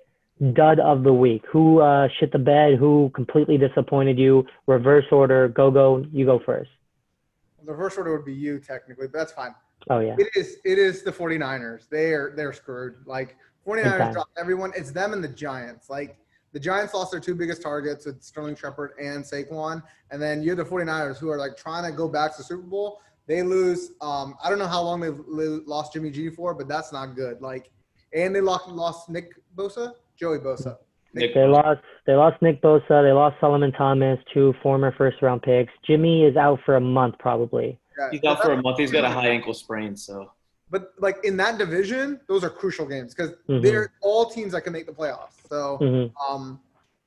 Dud of the week. Who uh, shit the bed? Who completely disappointed you? Reverse order. Go go. You go first. The first order would be you technically, but that's fine. Oh yeah. It is it is the 49ers. They are they're screwed. Like 49ers Okay. dropped everyone. It's them and the Giants. Like the Giants lost their two biggest targets with Sterling Shepard and Saquon. And then you have the 49ers who are like trying to go back to the Super Bowl. They lose um I don't know how long they've lo- lost Jimmy G for, but that's not good. Like and they lost lost Nick Bosa, Joey Bosa. Nick- They lost. They lost Nick Bosa. They lost Solomon Thomas, two former first round picks. Jimmy is out for a month probably. Yeah. He's out for a month. He's got a high ankle sprain, so But like in that division, those are crucial games because Mhm. they're all teams that can make the playoffs. So hmm um,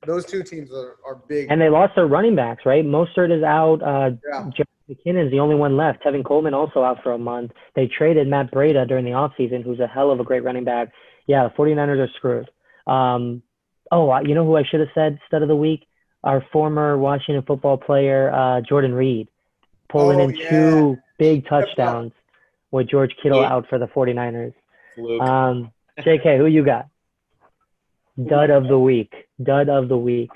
those two teams are, are big. And they lost their running backs, right? Mostert is out. Uh, yeah. Jeff McKinnon's the only one left. Tevin Coleman also out for a month. They traded Matt Breida during the offseason, who's a hell of a great running back. Yeah, the 49ers are screwed. Um, oh, you know who I should have said stud of the week? Our former Washington football player, uh, Jordan Reed, pulling Oh, in yeah. two big touchdowns with George Kittle Yeah. out for the 49ers. Um, JK, who you got? Dud of the week. Dud of the week.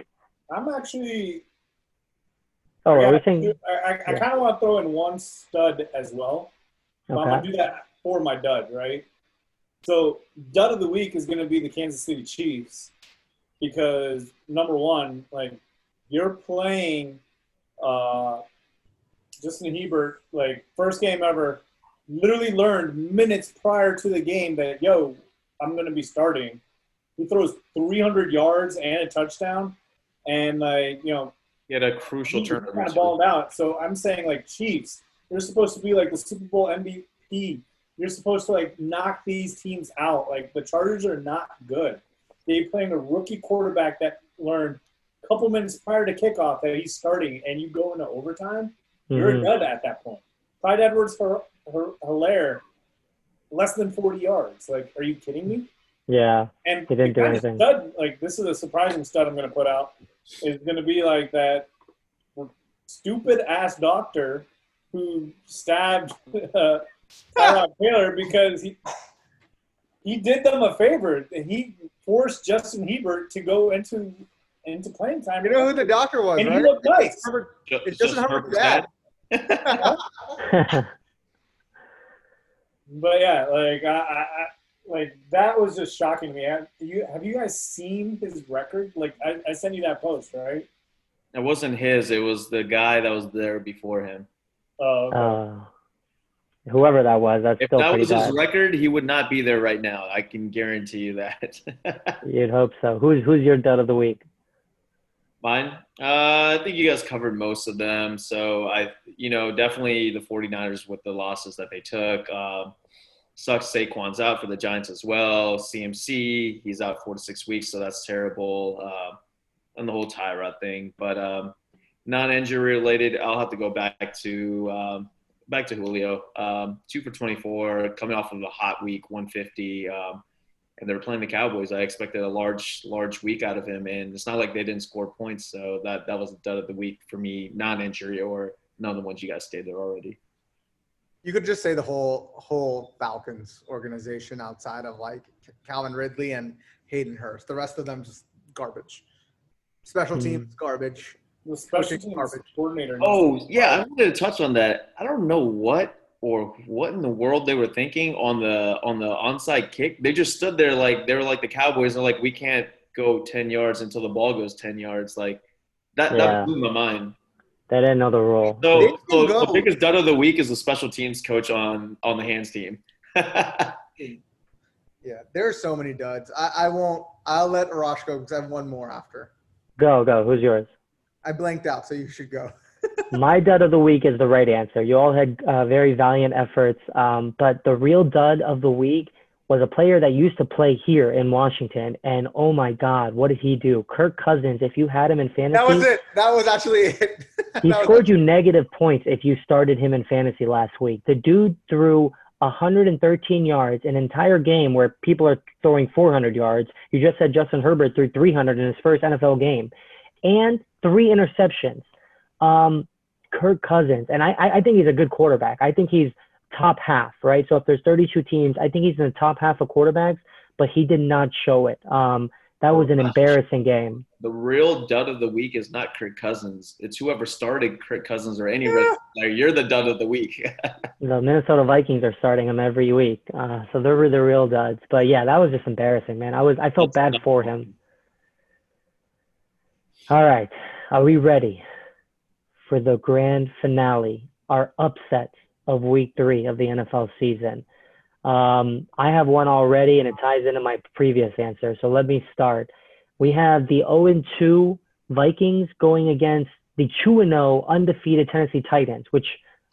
I'm actually. Oh, I, are we saying? I, I, I Yeah. kind of want to throw in one stud as well. But I'm going to do that for my dud, right? So, dud of the week is going to be the Kansas City Chiefs because, number one, like, you're playing uh, Justin Herbert, like, first game ever, literally learned minutes prior to the game that, yo, I'm going to be starting. He throws 300 yards and a touchdown. And, like, you know, he had a crucial turnover. kind of balled out. So I'm saying like Chiefs, they're supposed to be like the Super Bowl MVP You're supposed to like knock these teams out. Like the Chargers are not good. They playing a rookie quarterback that learned a couple minutes prior to kickoff that he's starting, and you go into overtime. You're Mhm. a dud at that point. Clyde Edwards for Helaire, less than 40 yards. Like, are you kidding me? Yeah. And He didn't do anything. Stud, like this is a surprising stud I'm going to put out. Is going to be like that stupid ass doctor who stabbed uh, Tyrod Taylor because he he did them a favor. He forced Justin Herbert to go into into playing time. You know who the doctor was, And he looked nice. Herbert- Ju- It's just Justin Herbert's Herbert's dad. But yeah, like I, I, I like that was just shocking to me. Have you have you guys seen his record? Like I, I sent you that post, right? It wasn't his. It was the guy that was there before him. Oh, okay. uh, whoever that was, that's If still that was his record, he would not be there right now. I can guarantee you that. You'd hope so. Who's who's your dud of the week? Mine? Uh, I think you guys covered most of them. So I, you know, definitely the 49ers with the losses that they took. Um, sucks Saquon's out for the Giants as well. CMC, he's out four to six weeks, so that's terrible. Uh, and the whole Tyrod thing. But um, non-injury related, I'll have to go back to um, back to Julio. Um, two for 24, coming off of a hot week, 150. Um, and they're playing the Cowboys. I expected a large, large week out of him, and it's not like they didn't score points. So that that was the dud of the week for me, non-injury or none of the ones you guys stated already. You could just say the whole whole Falcons organization outside of like Calvin Ridley and Hayden Hurst. The rest of them just garbage. Special Hmm. teams garbage. The oh, special teams coordinator. Oh yeah, I wanted to touch on that. I don't know what or what in the world they were thinking on the on the onside kick. They just stood there like they were like the Cowboys. They're like, we can't go ten yards until the ball goes ten yards. Like that Yeah. that blew my mind. They didn't know the rule. So, so the biggest dud of the week is the special teams coach on on the hands team. Yeah, there are so many duds. I, I won't. I'll let Arash go because I have one more after. Go go. Who's yours? I blanked out, so you should go. My dud of the week is the right answer. You all had uh, very valiant efforts, um, but the real dud of the week was a player that used to play here in Washington, and oh my God, what did he do? Kirk Cousins. If you had him in fantasy, That was it. That was actually it. he was scored you negative points if you started him in fantasy last week. The dude threw 113 yards, an entire game where people are throwing 400 yards. You just said Justin Herbert threw 300 in his first NFL game, and three interceptions. Um, Kirk Cousins, and I, I think he's a good quarterback. I think he's top half, right? So if there's 32 teams, I think he's in the top half of quarterbacks, but he did not show it. Um, that was an embarrassing game. the real dud of the week is not Kirk Cousins. It's whoever started Kirk Cousins or any red player. You're the dud of the week. The Minnesota Vikings are starting him every week, uh, so they're the real duds. But yeah, that was just embarrassing, man. I was I felt bad for him. All right, are we ready for the grand finale, our upset of Week Three of the NFL season? Um, I have one already, and it ties into my previous answer. So let me start. We have the 0 2 Vikings going against the 2 0 undefeated Tennessee Titans, which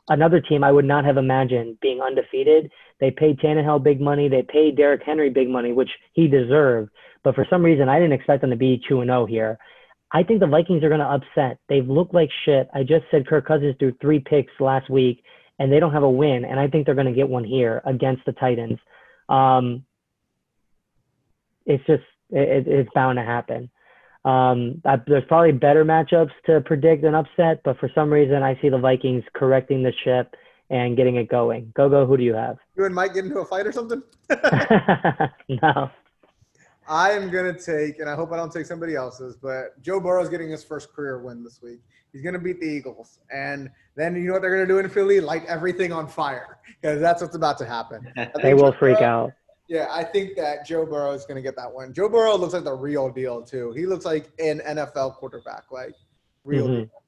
another team I would not have imagined being undefeated. They paid Tannehill big money. They paid Derrick Henry big money, which he deserved. But for some reason, I didn't expect them to be 2 0 here. I think the Vikings are going to upset. They've looked like shit. I just said Kirk Cousins threw three picks last week, and they don't have a win. And I think they're going to get one here against the Titans. Um, it's just, it, it's bound to happen. Um, I, there's probably better matchups to predict an upset, but for some reason, I see the Vikings correcting the ship and getting it going. Go, go. Who do you have? You and Mike get into a fight or something? no. I am gonna take, and I hope I don't take somebody else's, but Joe Burrow's getting his first career win this week. He's gonna beat the Eagles, and then you know what they're gonna do in Philly? Light everything on fire because that's what's about to happen. They will Joe freak Burrow- out. Yeah, I think that Joe Burrow is gonna get that one. Joe Burrow looks like the real deal too. He looks like an NFL quarterback, like real Mhm. deal,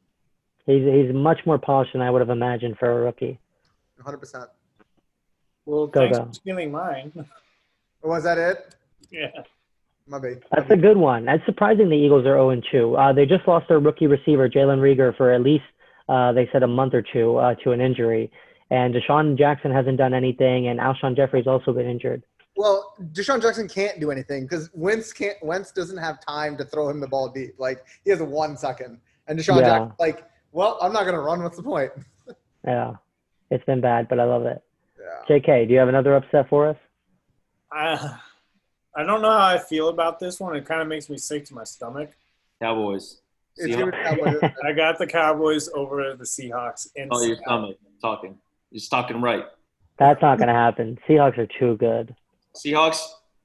He's he's much more polished than I would have imagined for a rookie. 100. percent well, Go, thanks go. for stealing mine. Was that it? yeah. My bad. That's a good one. That's surprising. The Eagles are 0 2. Uh, they just lost their rookie receiver Jalen Reagor for at least uh, they said a month or two uh, to an injury, and DeSean Jackson hasn't done anything, and Alshon Jeffery's also been injured. Well, DeSean Jackson can't do anything because Wentz can't. Wentz doesn't have time to throw him the ball deep. Like he has one second, and DeSean Yeah. Jackson, like, well, I'm not gonna run. What's the point? Yeah, it's been bad, but I love it. Yeah. JK, do you have another upset for us? I, I don't know how I feel about this one. It kind of makes me sick to my stomach. Cowboys. It's Seahawks. gonna be Cowboys. I got the Cowboys over the Seahawks. In Oh, your Seattle. stomach. Talking. You're talking right. That's not going to happen. Seahawks are too good. Seahawks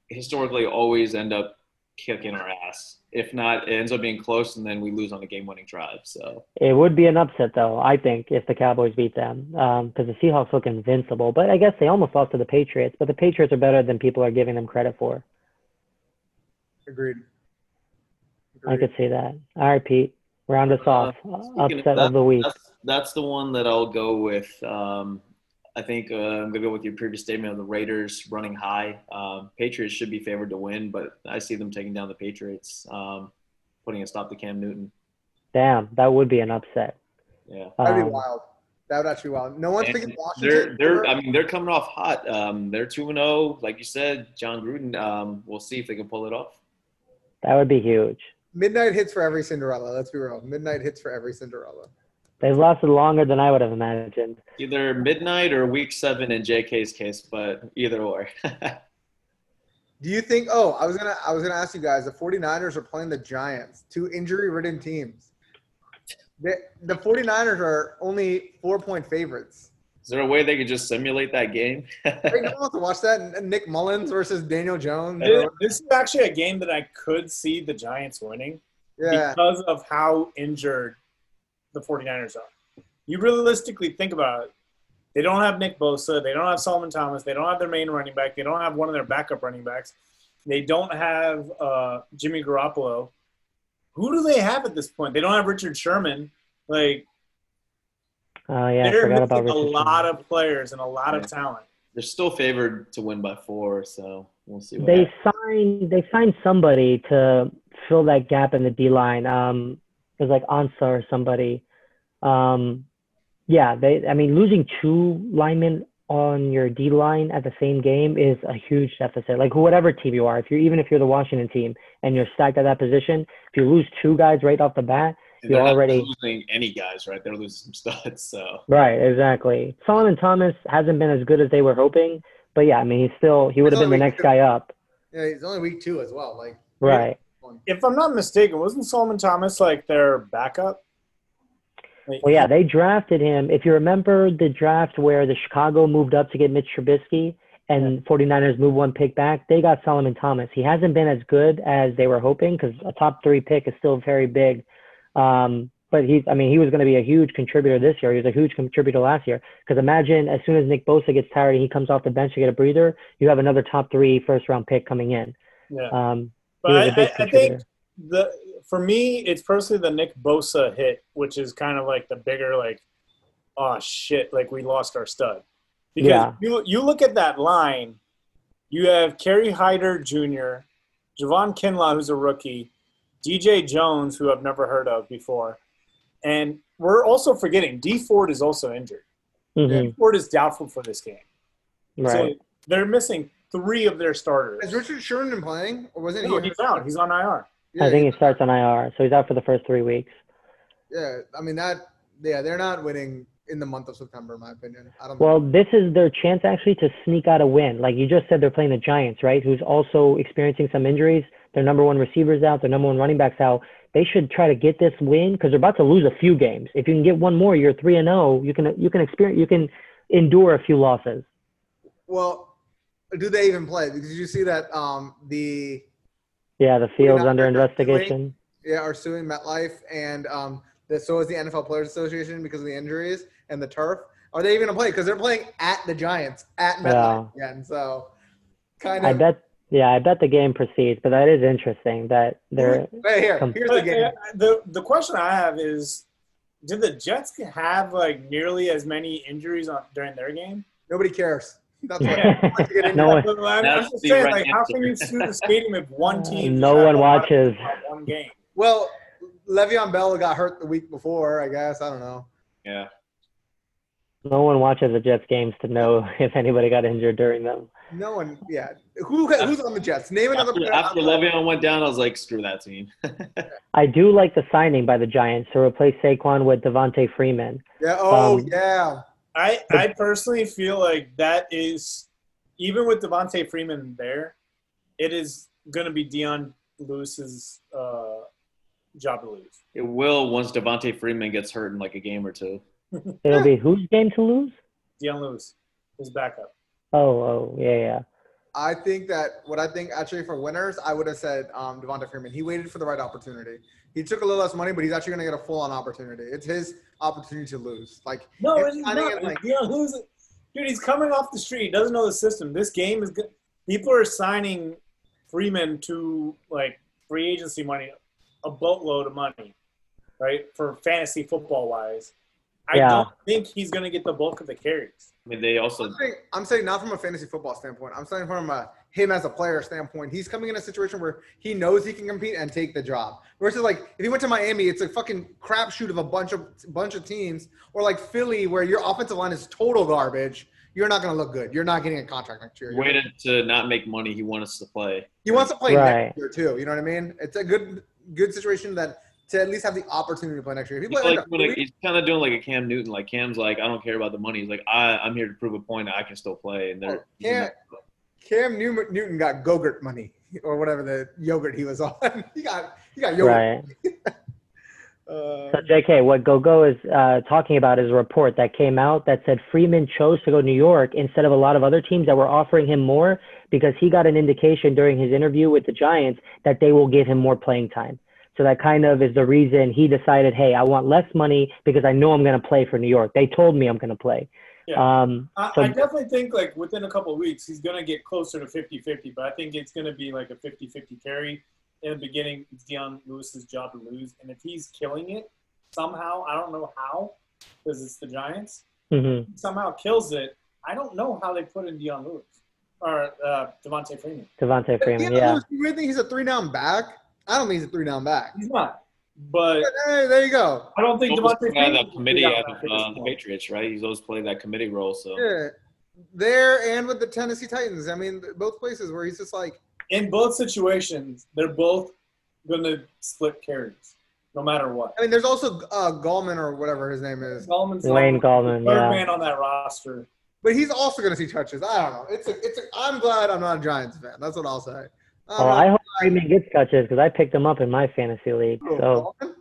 historically always end up kicking our ass. If not, it ends up being close, and then we lose on a game-winning drive. So It would be an upset, though, I think, if the Cowboys beat them, um, because the Seahawks look invincible. But I guess they almost lost to the Patriots. But the Patriots are better than people are giving them credit for. Agreed. I Agreed. could see that. All right, Pete, round us off. speaking upset that, of the week. That's, that's the one that I'll go with. Um, I think uh, I'm gonna go with your previous statement of the Raiders running high. Um, Patriots should be favored to win, but I see them taking down the Patriots, um, putting a stop to Cam Newton. Damn, that would be an upset. Yeah. That'd be Um, wild. That would actually be wild. No one's And picking they're Washington. they're I mean they're coming off hot. Um, they're two and zero, like you said, Jon Gruden. Um, we'll see if they can pull it off. That would be huge. Midnight hits for every Cinderella. Let's be real. Midnight hits for every Cinderella. They've lasted longer than I would have imagined. Either midnight or week seven in JK's case, but either or. Do you think? Oh, I was gonna. I was gonna ask you guys. The 49ers are playing the Giants, two injury-ridden teams. The, the 49ers are only four-point favorites. Is there a way they could just simulate that game? Hey, no one wants to watch that. Nick Mullens versus Daniel Jones. This, this is actually a game that I could see the Giants winning Yeah, because of how injured the 49ers are. You realistically think about it. They don't have Nick Bosa. They don't have Solomon Thomas. They don't have their main running back. They don't have one of their backup running backs. They don't have uh, Jimmy Garoppolo. Who do they have at this point? They don't have Richard Sherman. Like Oh yeah, they're forgot missing about a lot of players and a lot of talent. They're still favored to win by four, so we'll see. What They happens. signed they signed somebody to fill that gap in the D line. Um, it was like Ansa or somebody. Um, yeah, they. I mean, losing two linemen on your D line at the same game is a huge deficit. Like whatever team you are, if you're even if you're the Washington team and you're stacked at that position, if you lose two guys right off the bat, And you're they're already- losing any guys, right? They're losing some studs. So right? Exactly. Solomon Thomas hasn't been as good as they were hoping, but yeah, I mean, he's still he would have been the only next guy up. yeah. He's only week two as well. Like, Right. If I'm not mistaken, wasn't Solomon Thomas like their backup? Like, Well, yeah, they drafted him. If you remember the draft where the Chicago moved up to get Mitch Trubisky and 49ers moved one pick back, they got Solomon Thomas. He hasn't been as good as they were hoping because a top three pick is still very big. Um, but he's, I mean, he was going to be a huge contributor this year. He was a huge contributor last year. Because imagine as soon as Nick Bosa gets tired and he comes off the bench to get a breather, you have another top three first round pick coming in. yeah. Um, But he was I, a big I, I think the for me, it's personally the Nick Bosa hit, which is kind of like the bigger like, oh shit, like we lost our stud. Because Yeah. you you look at that line, you have Kerry Hyder Jr., Javon Kinlaw, who's a rookie, DJ Jones, who I've never heard of before, and we're also forgetting Dee Ford is also injured. Mhm, Dee Ford is doubtful for this game, Right. so they're missing three of their starters. is Richard Sherman playing, or wasn't No, he? he's out. He's on IR. Yeah, I think he starts on IR, so he's out for the first three weeks. Yeah, I mean that. Yeah, they're not winning in the month of September, in my opinion. I don't. Well, this is their chance actually to sneak out a win. Like you just said, they're playing the Giants, right? Who's also experiencing some injuries. Their number one receivers out. Their number one running backs out. They should try to get this win because they're about to lose a few games. If you can get one more, you're three and zero. You can you can experience you can endure a few losses. Well, do they even play? Because you see that um, the Yeah, the field's under investigation. yeah are suing MetLife and um, the, so is the NFL Players Association because of the injuries and the turf. Are they even gonna play? Because they're playing at the Giants at MetLife again. So kind I of. bet. Yeah, I bet the game proceeds, but that is interesting that they're. Hey, here, com- here's the game. uh, the the question I have is, did the Jets have like nearly as many injuries on during their game? Nobody cares. That's what. Yeah. once you get No into one- I'm, I'm just saying, right like, how can you sue the stadium if one team? no one a lot of watches. One game. Well, Le'Veon Bell got hurt the week before. I guess I don't know. yeah. No one watches the Jets games to know if anybody got injured during them. No one. Yeah. Who who's on the Jets? Name another After, player. after outside- Le'Veon went down, I was like, screw that team. I do like the signing by the Giants to replace Saquon with Devonta Freeman. Yeah. Oh Um, yeah. I I personally feel like that is even with Devonta Freeman there, it is going to be Dion Lewis's uh, job to lose. it will once Devonta Freeman gets hurt in like a game or two. It'll be whose game to lose? Dion Lewis, his backup. Oh, oh, yeah, yeah. I think that what I think actually for winners, I would have said um, Devonta Freeman. He waited for the right opportunity. He took a little less money, but he's actually going to get a full-on opportunity. It's his opportunity to lose. Like No, him it's signing not. it, like- Dion Lewis, dude, he's coming off the street. Doesn't know the system. This game is good. People are signing Freeman to like free agency money, a boatload of money, right? For fantasy football wise. I Yeah. don't think he's going to get the bulk of the carries. I mean, they also I'm saying, I'm saying not from a fantasy football standpoint. I'm saying from a him as a player standpoint. He's coming in a situation where he knows he can compete and take the job. Versus like if he went to Miami, it's a fucking crapshoot of a bunch of bunch of teams, or like Philly, where your offensive line is total garbage. You're not going to look good. You're not getting a contract next year. You're- waited to not make money. He wanted us to play. He wants to play Right. next year too. You know what I mean? It's a good good situation that to at least have the opportunity to play next year. If he He's, play like, like, like, he's kind of doing like a Cam Newton. Like Cam's like, I don't care about the money. He's like, I, I'm here to prove a point that I can still play. And they're Cam, Cam New- Newton got Gogurt money or whatever the yogurt he was on. he got he got yogurt. Right. Uh, So, JK, what GoGo is uh, talking about is a report that came out that said Freeman chose to go to New York instead of a lot of other teams that were offering him more because he got an indication during his interview with the Giants that they will give him more playing time. So that kind of is the reason he decided, hey, I want less money because I know I'm going to play for New York. They told me I'm going to play. Yeah. Um, I, So- I definitely think like within a couple of weeks he's going to get closer to 50-50, but I think it's going to be like a 50-50 carry. In the beginning, it's Dion Lewis's job to lose, and if he's killing it somehow, I don't know how, because it's the Giants. mhm. Somehow kills it. I don't know how they put in Dion Lewis or uh, Devonta Freeman. Devonta Freeman, yeah, yeah. Lewis, you really think he's a three down back? I don't think he's a three down back. He's not, but Hey, there you go. I don't think always Devonta had Freeman. that committee is at at the, uh, the. Patriots, right? He's always played that committee role. So Yeah, there and with the Tennessee Titans. I mean, both places where he's just like, In both situations, they're both going to split carries, no matter what. I mean, there's also uh, Gallman or whatever his name is, Gallman's Wayne the Gallman, third yeah. man on that roster. but he's also going to see touches. I don't know. It's a, it's. A, I'm glad I'm not a Giants fan. That's what I'll say. Um, Well, I hope Freeman gets touches because I picked him up in my fantasy league. So, Gallman?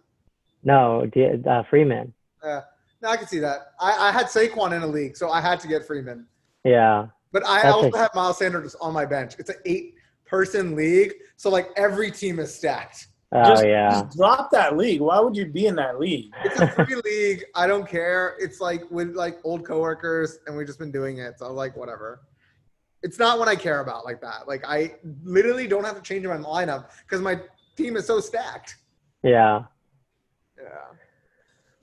no, uh, Freeman. Yeah, no, I can see that. I, I had Saquon in a league, so I had to get Freeman. Yeah. But I That's also a- have Miles Sanders on my bench. It's an eight-person league, so like every team is stacked. Oh, just, yeah. just drop that league. Why would you be in that league? It's a free league. I don't care. It's like with like old coworkers, and we've just been doing it. So like whatever. It's not what I care about like that. Like I literally don't have to change my lineup because my team is so stacked. Yeah. Yeah.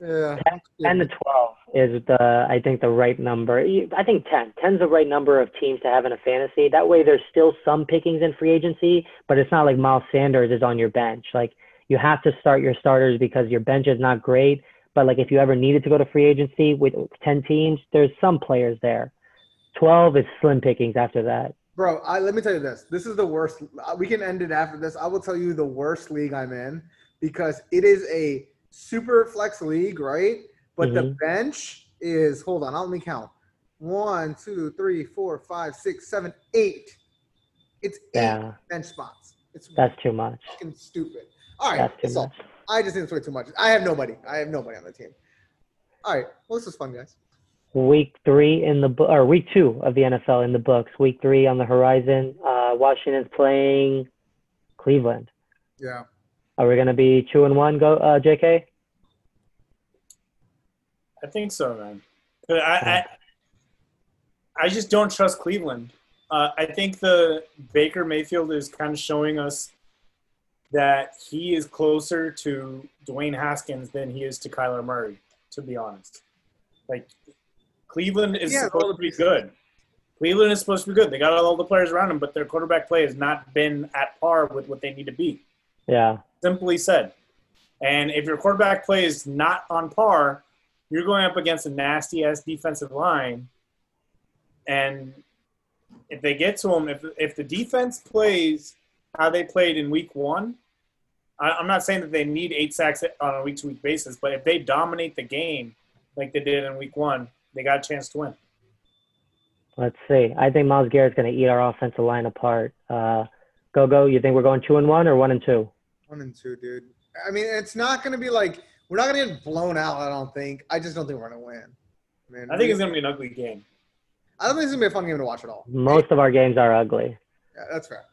Yeah. 10 to 12 is the I think the right number. I think 10. 10 is the right number of teams to have in a fantasy. That way there's still some pickings in free agency, but it's not like Miles Sanders is on your bench. Like you have to start your starters because your bench is not great, but like if you ever needed to go to free agency with 10 teams, there's some players there. 12 is slim pickings after that. Bro, I, let me tell you this. This is the worst. uh, We can end it after this. I will tell you the worst league I'm in because it is a super flex league, right? But the Mhm. bench is, hold on, let me count. One, two, three, four, five, six, seven, eight. It's eight Yeah. bench spots. It's That's too much. fucking stupid. All right, That's too much. I just didn't sway too much. I have nobody. I have nobody on the team. All right, well, this was fun, guys. Week three in the book, or week two of the NFL in the books. Week three on the horizon. Uh, Washington's playing Cleveland. Yeah. Are we gonna be two and one? Go, uh, JK. I think so, man. I, I, I just don't trust Cleveland. Uh, I think the Baker Mayfield is kind of showing us that he is closer to Dwayne Haskins than he is to Kyler Murray. To be honest, like Cleveland is Yeah, supposed to be good. Cleveland is supposed to be good. They got all the players around them, but their quarterback play has not been at par with what they need to be. Yeah. Simply said. And if your quarterback play is not on par, you're going up against a nasty ass defensive line, and if they get to them, if if the defense plays how they played in Week One, I, I'm not saying that they need eight sacks on a week to week basis, but if they dominate the game like they did in Week One, they got a chance to win. Let's see. I think Myles Garrett's going to eat our offensive line apart. Uh, go go. You think we're going two and one or one and two? One and two, dude. I mean, it's not going to be like we're not going to get blown out. I don't think. I just don't think we're going to win. I, mean, I think it's going to be an ugly game. I don't think it's going to be a fun game to watch at all. Most of our games are ugly. Yeah, that's fair.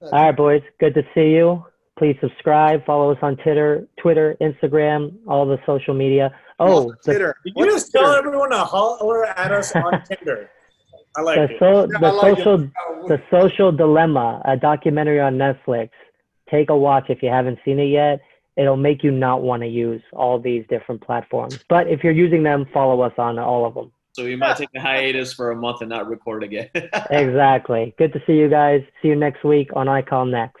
All right, boys. Good to see you. Please subscribe. Follow us on Twitter, Twitter, Instagram, all the social media. Oh, Also, the, Titter. Did you What's just tell Titter? everyone to holler at us on Tinder? I like the, it. so, Yeah, the I like it. social the social dilemma, a documentary on Netflix. Take a watch if you haven't seen it yet. It'll make you not want to use all these different platforms. But if you're using them, follow us on all of them. So we might take a hiatus for a month and not record again. Exactly. Good to see you guys. See you next week on ICOM Next.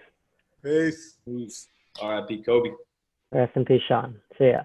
Peace. Peace. All right, Pete Kobe. Rest in peace, Sean. See ya.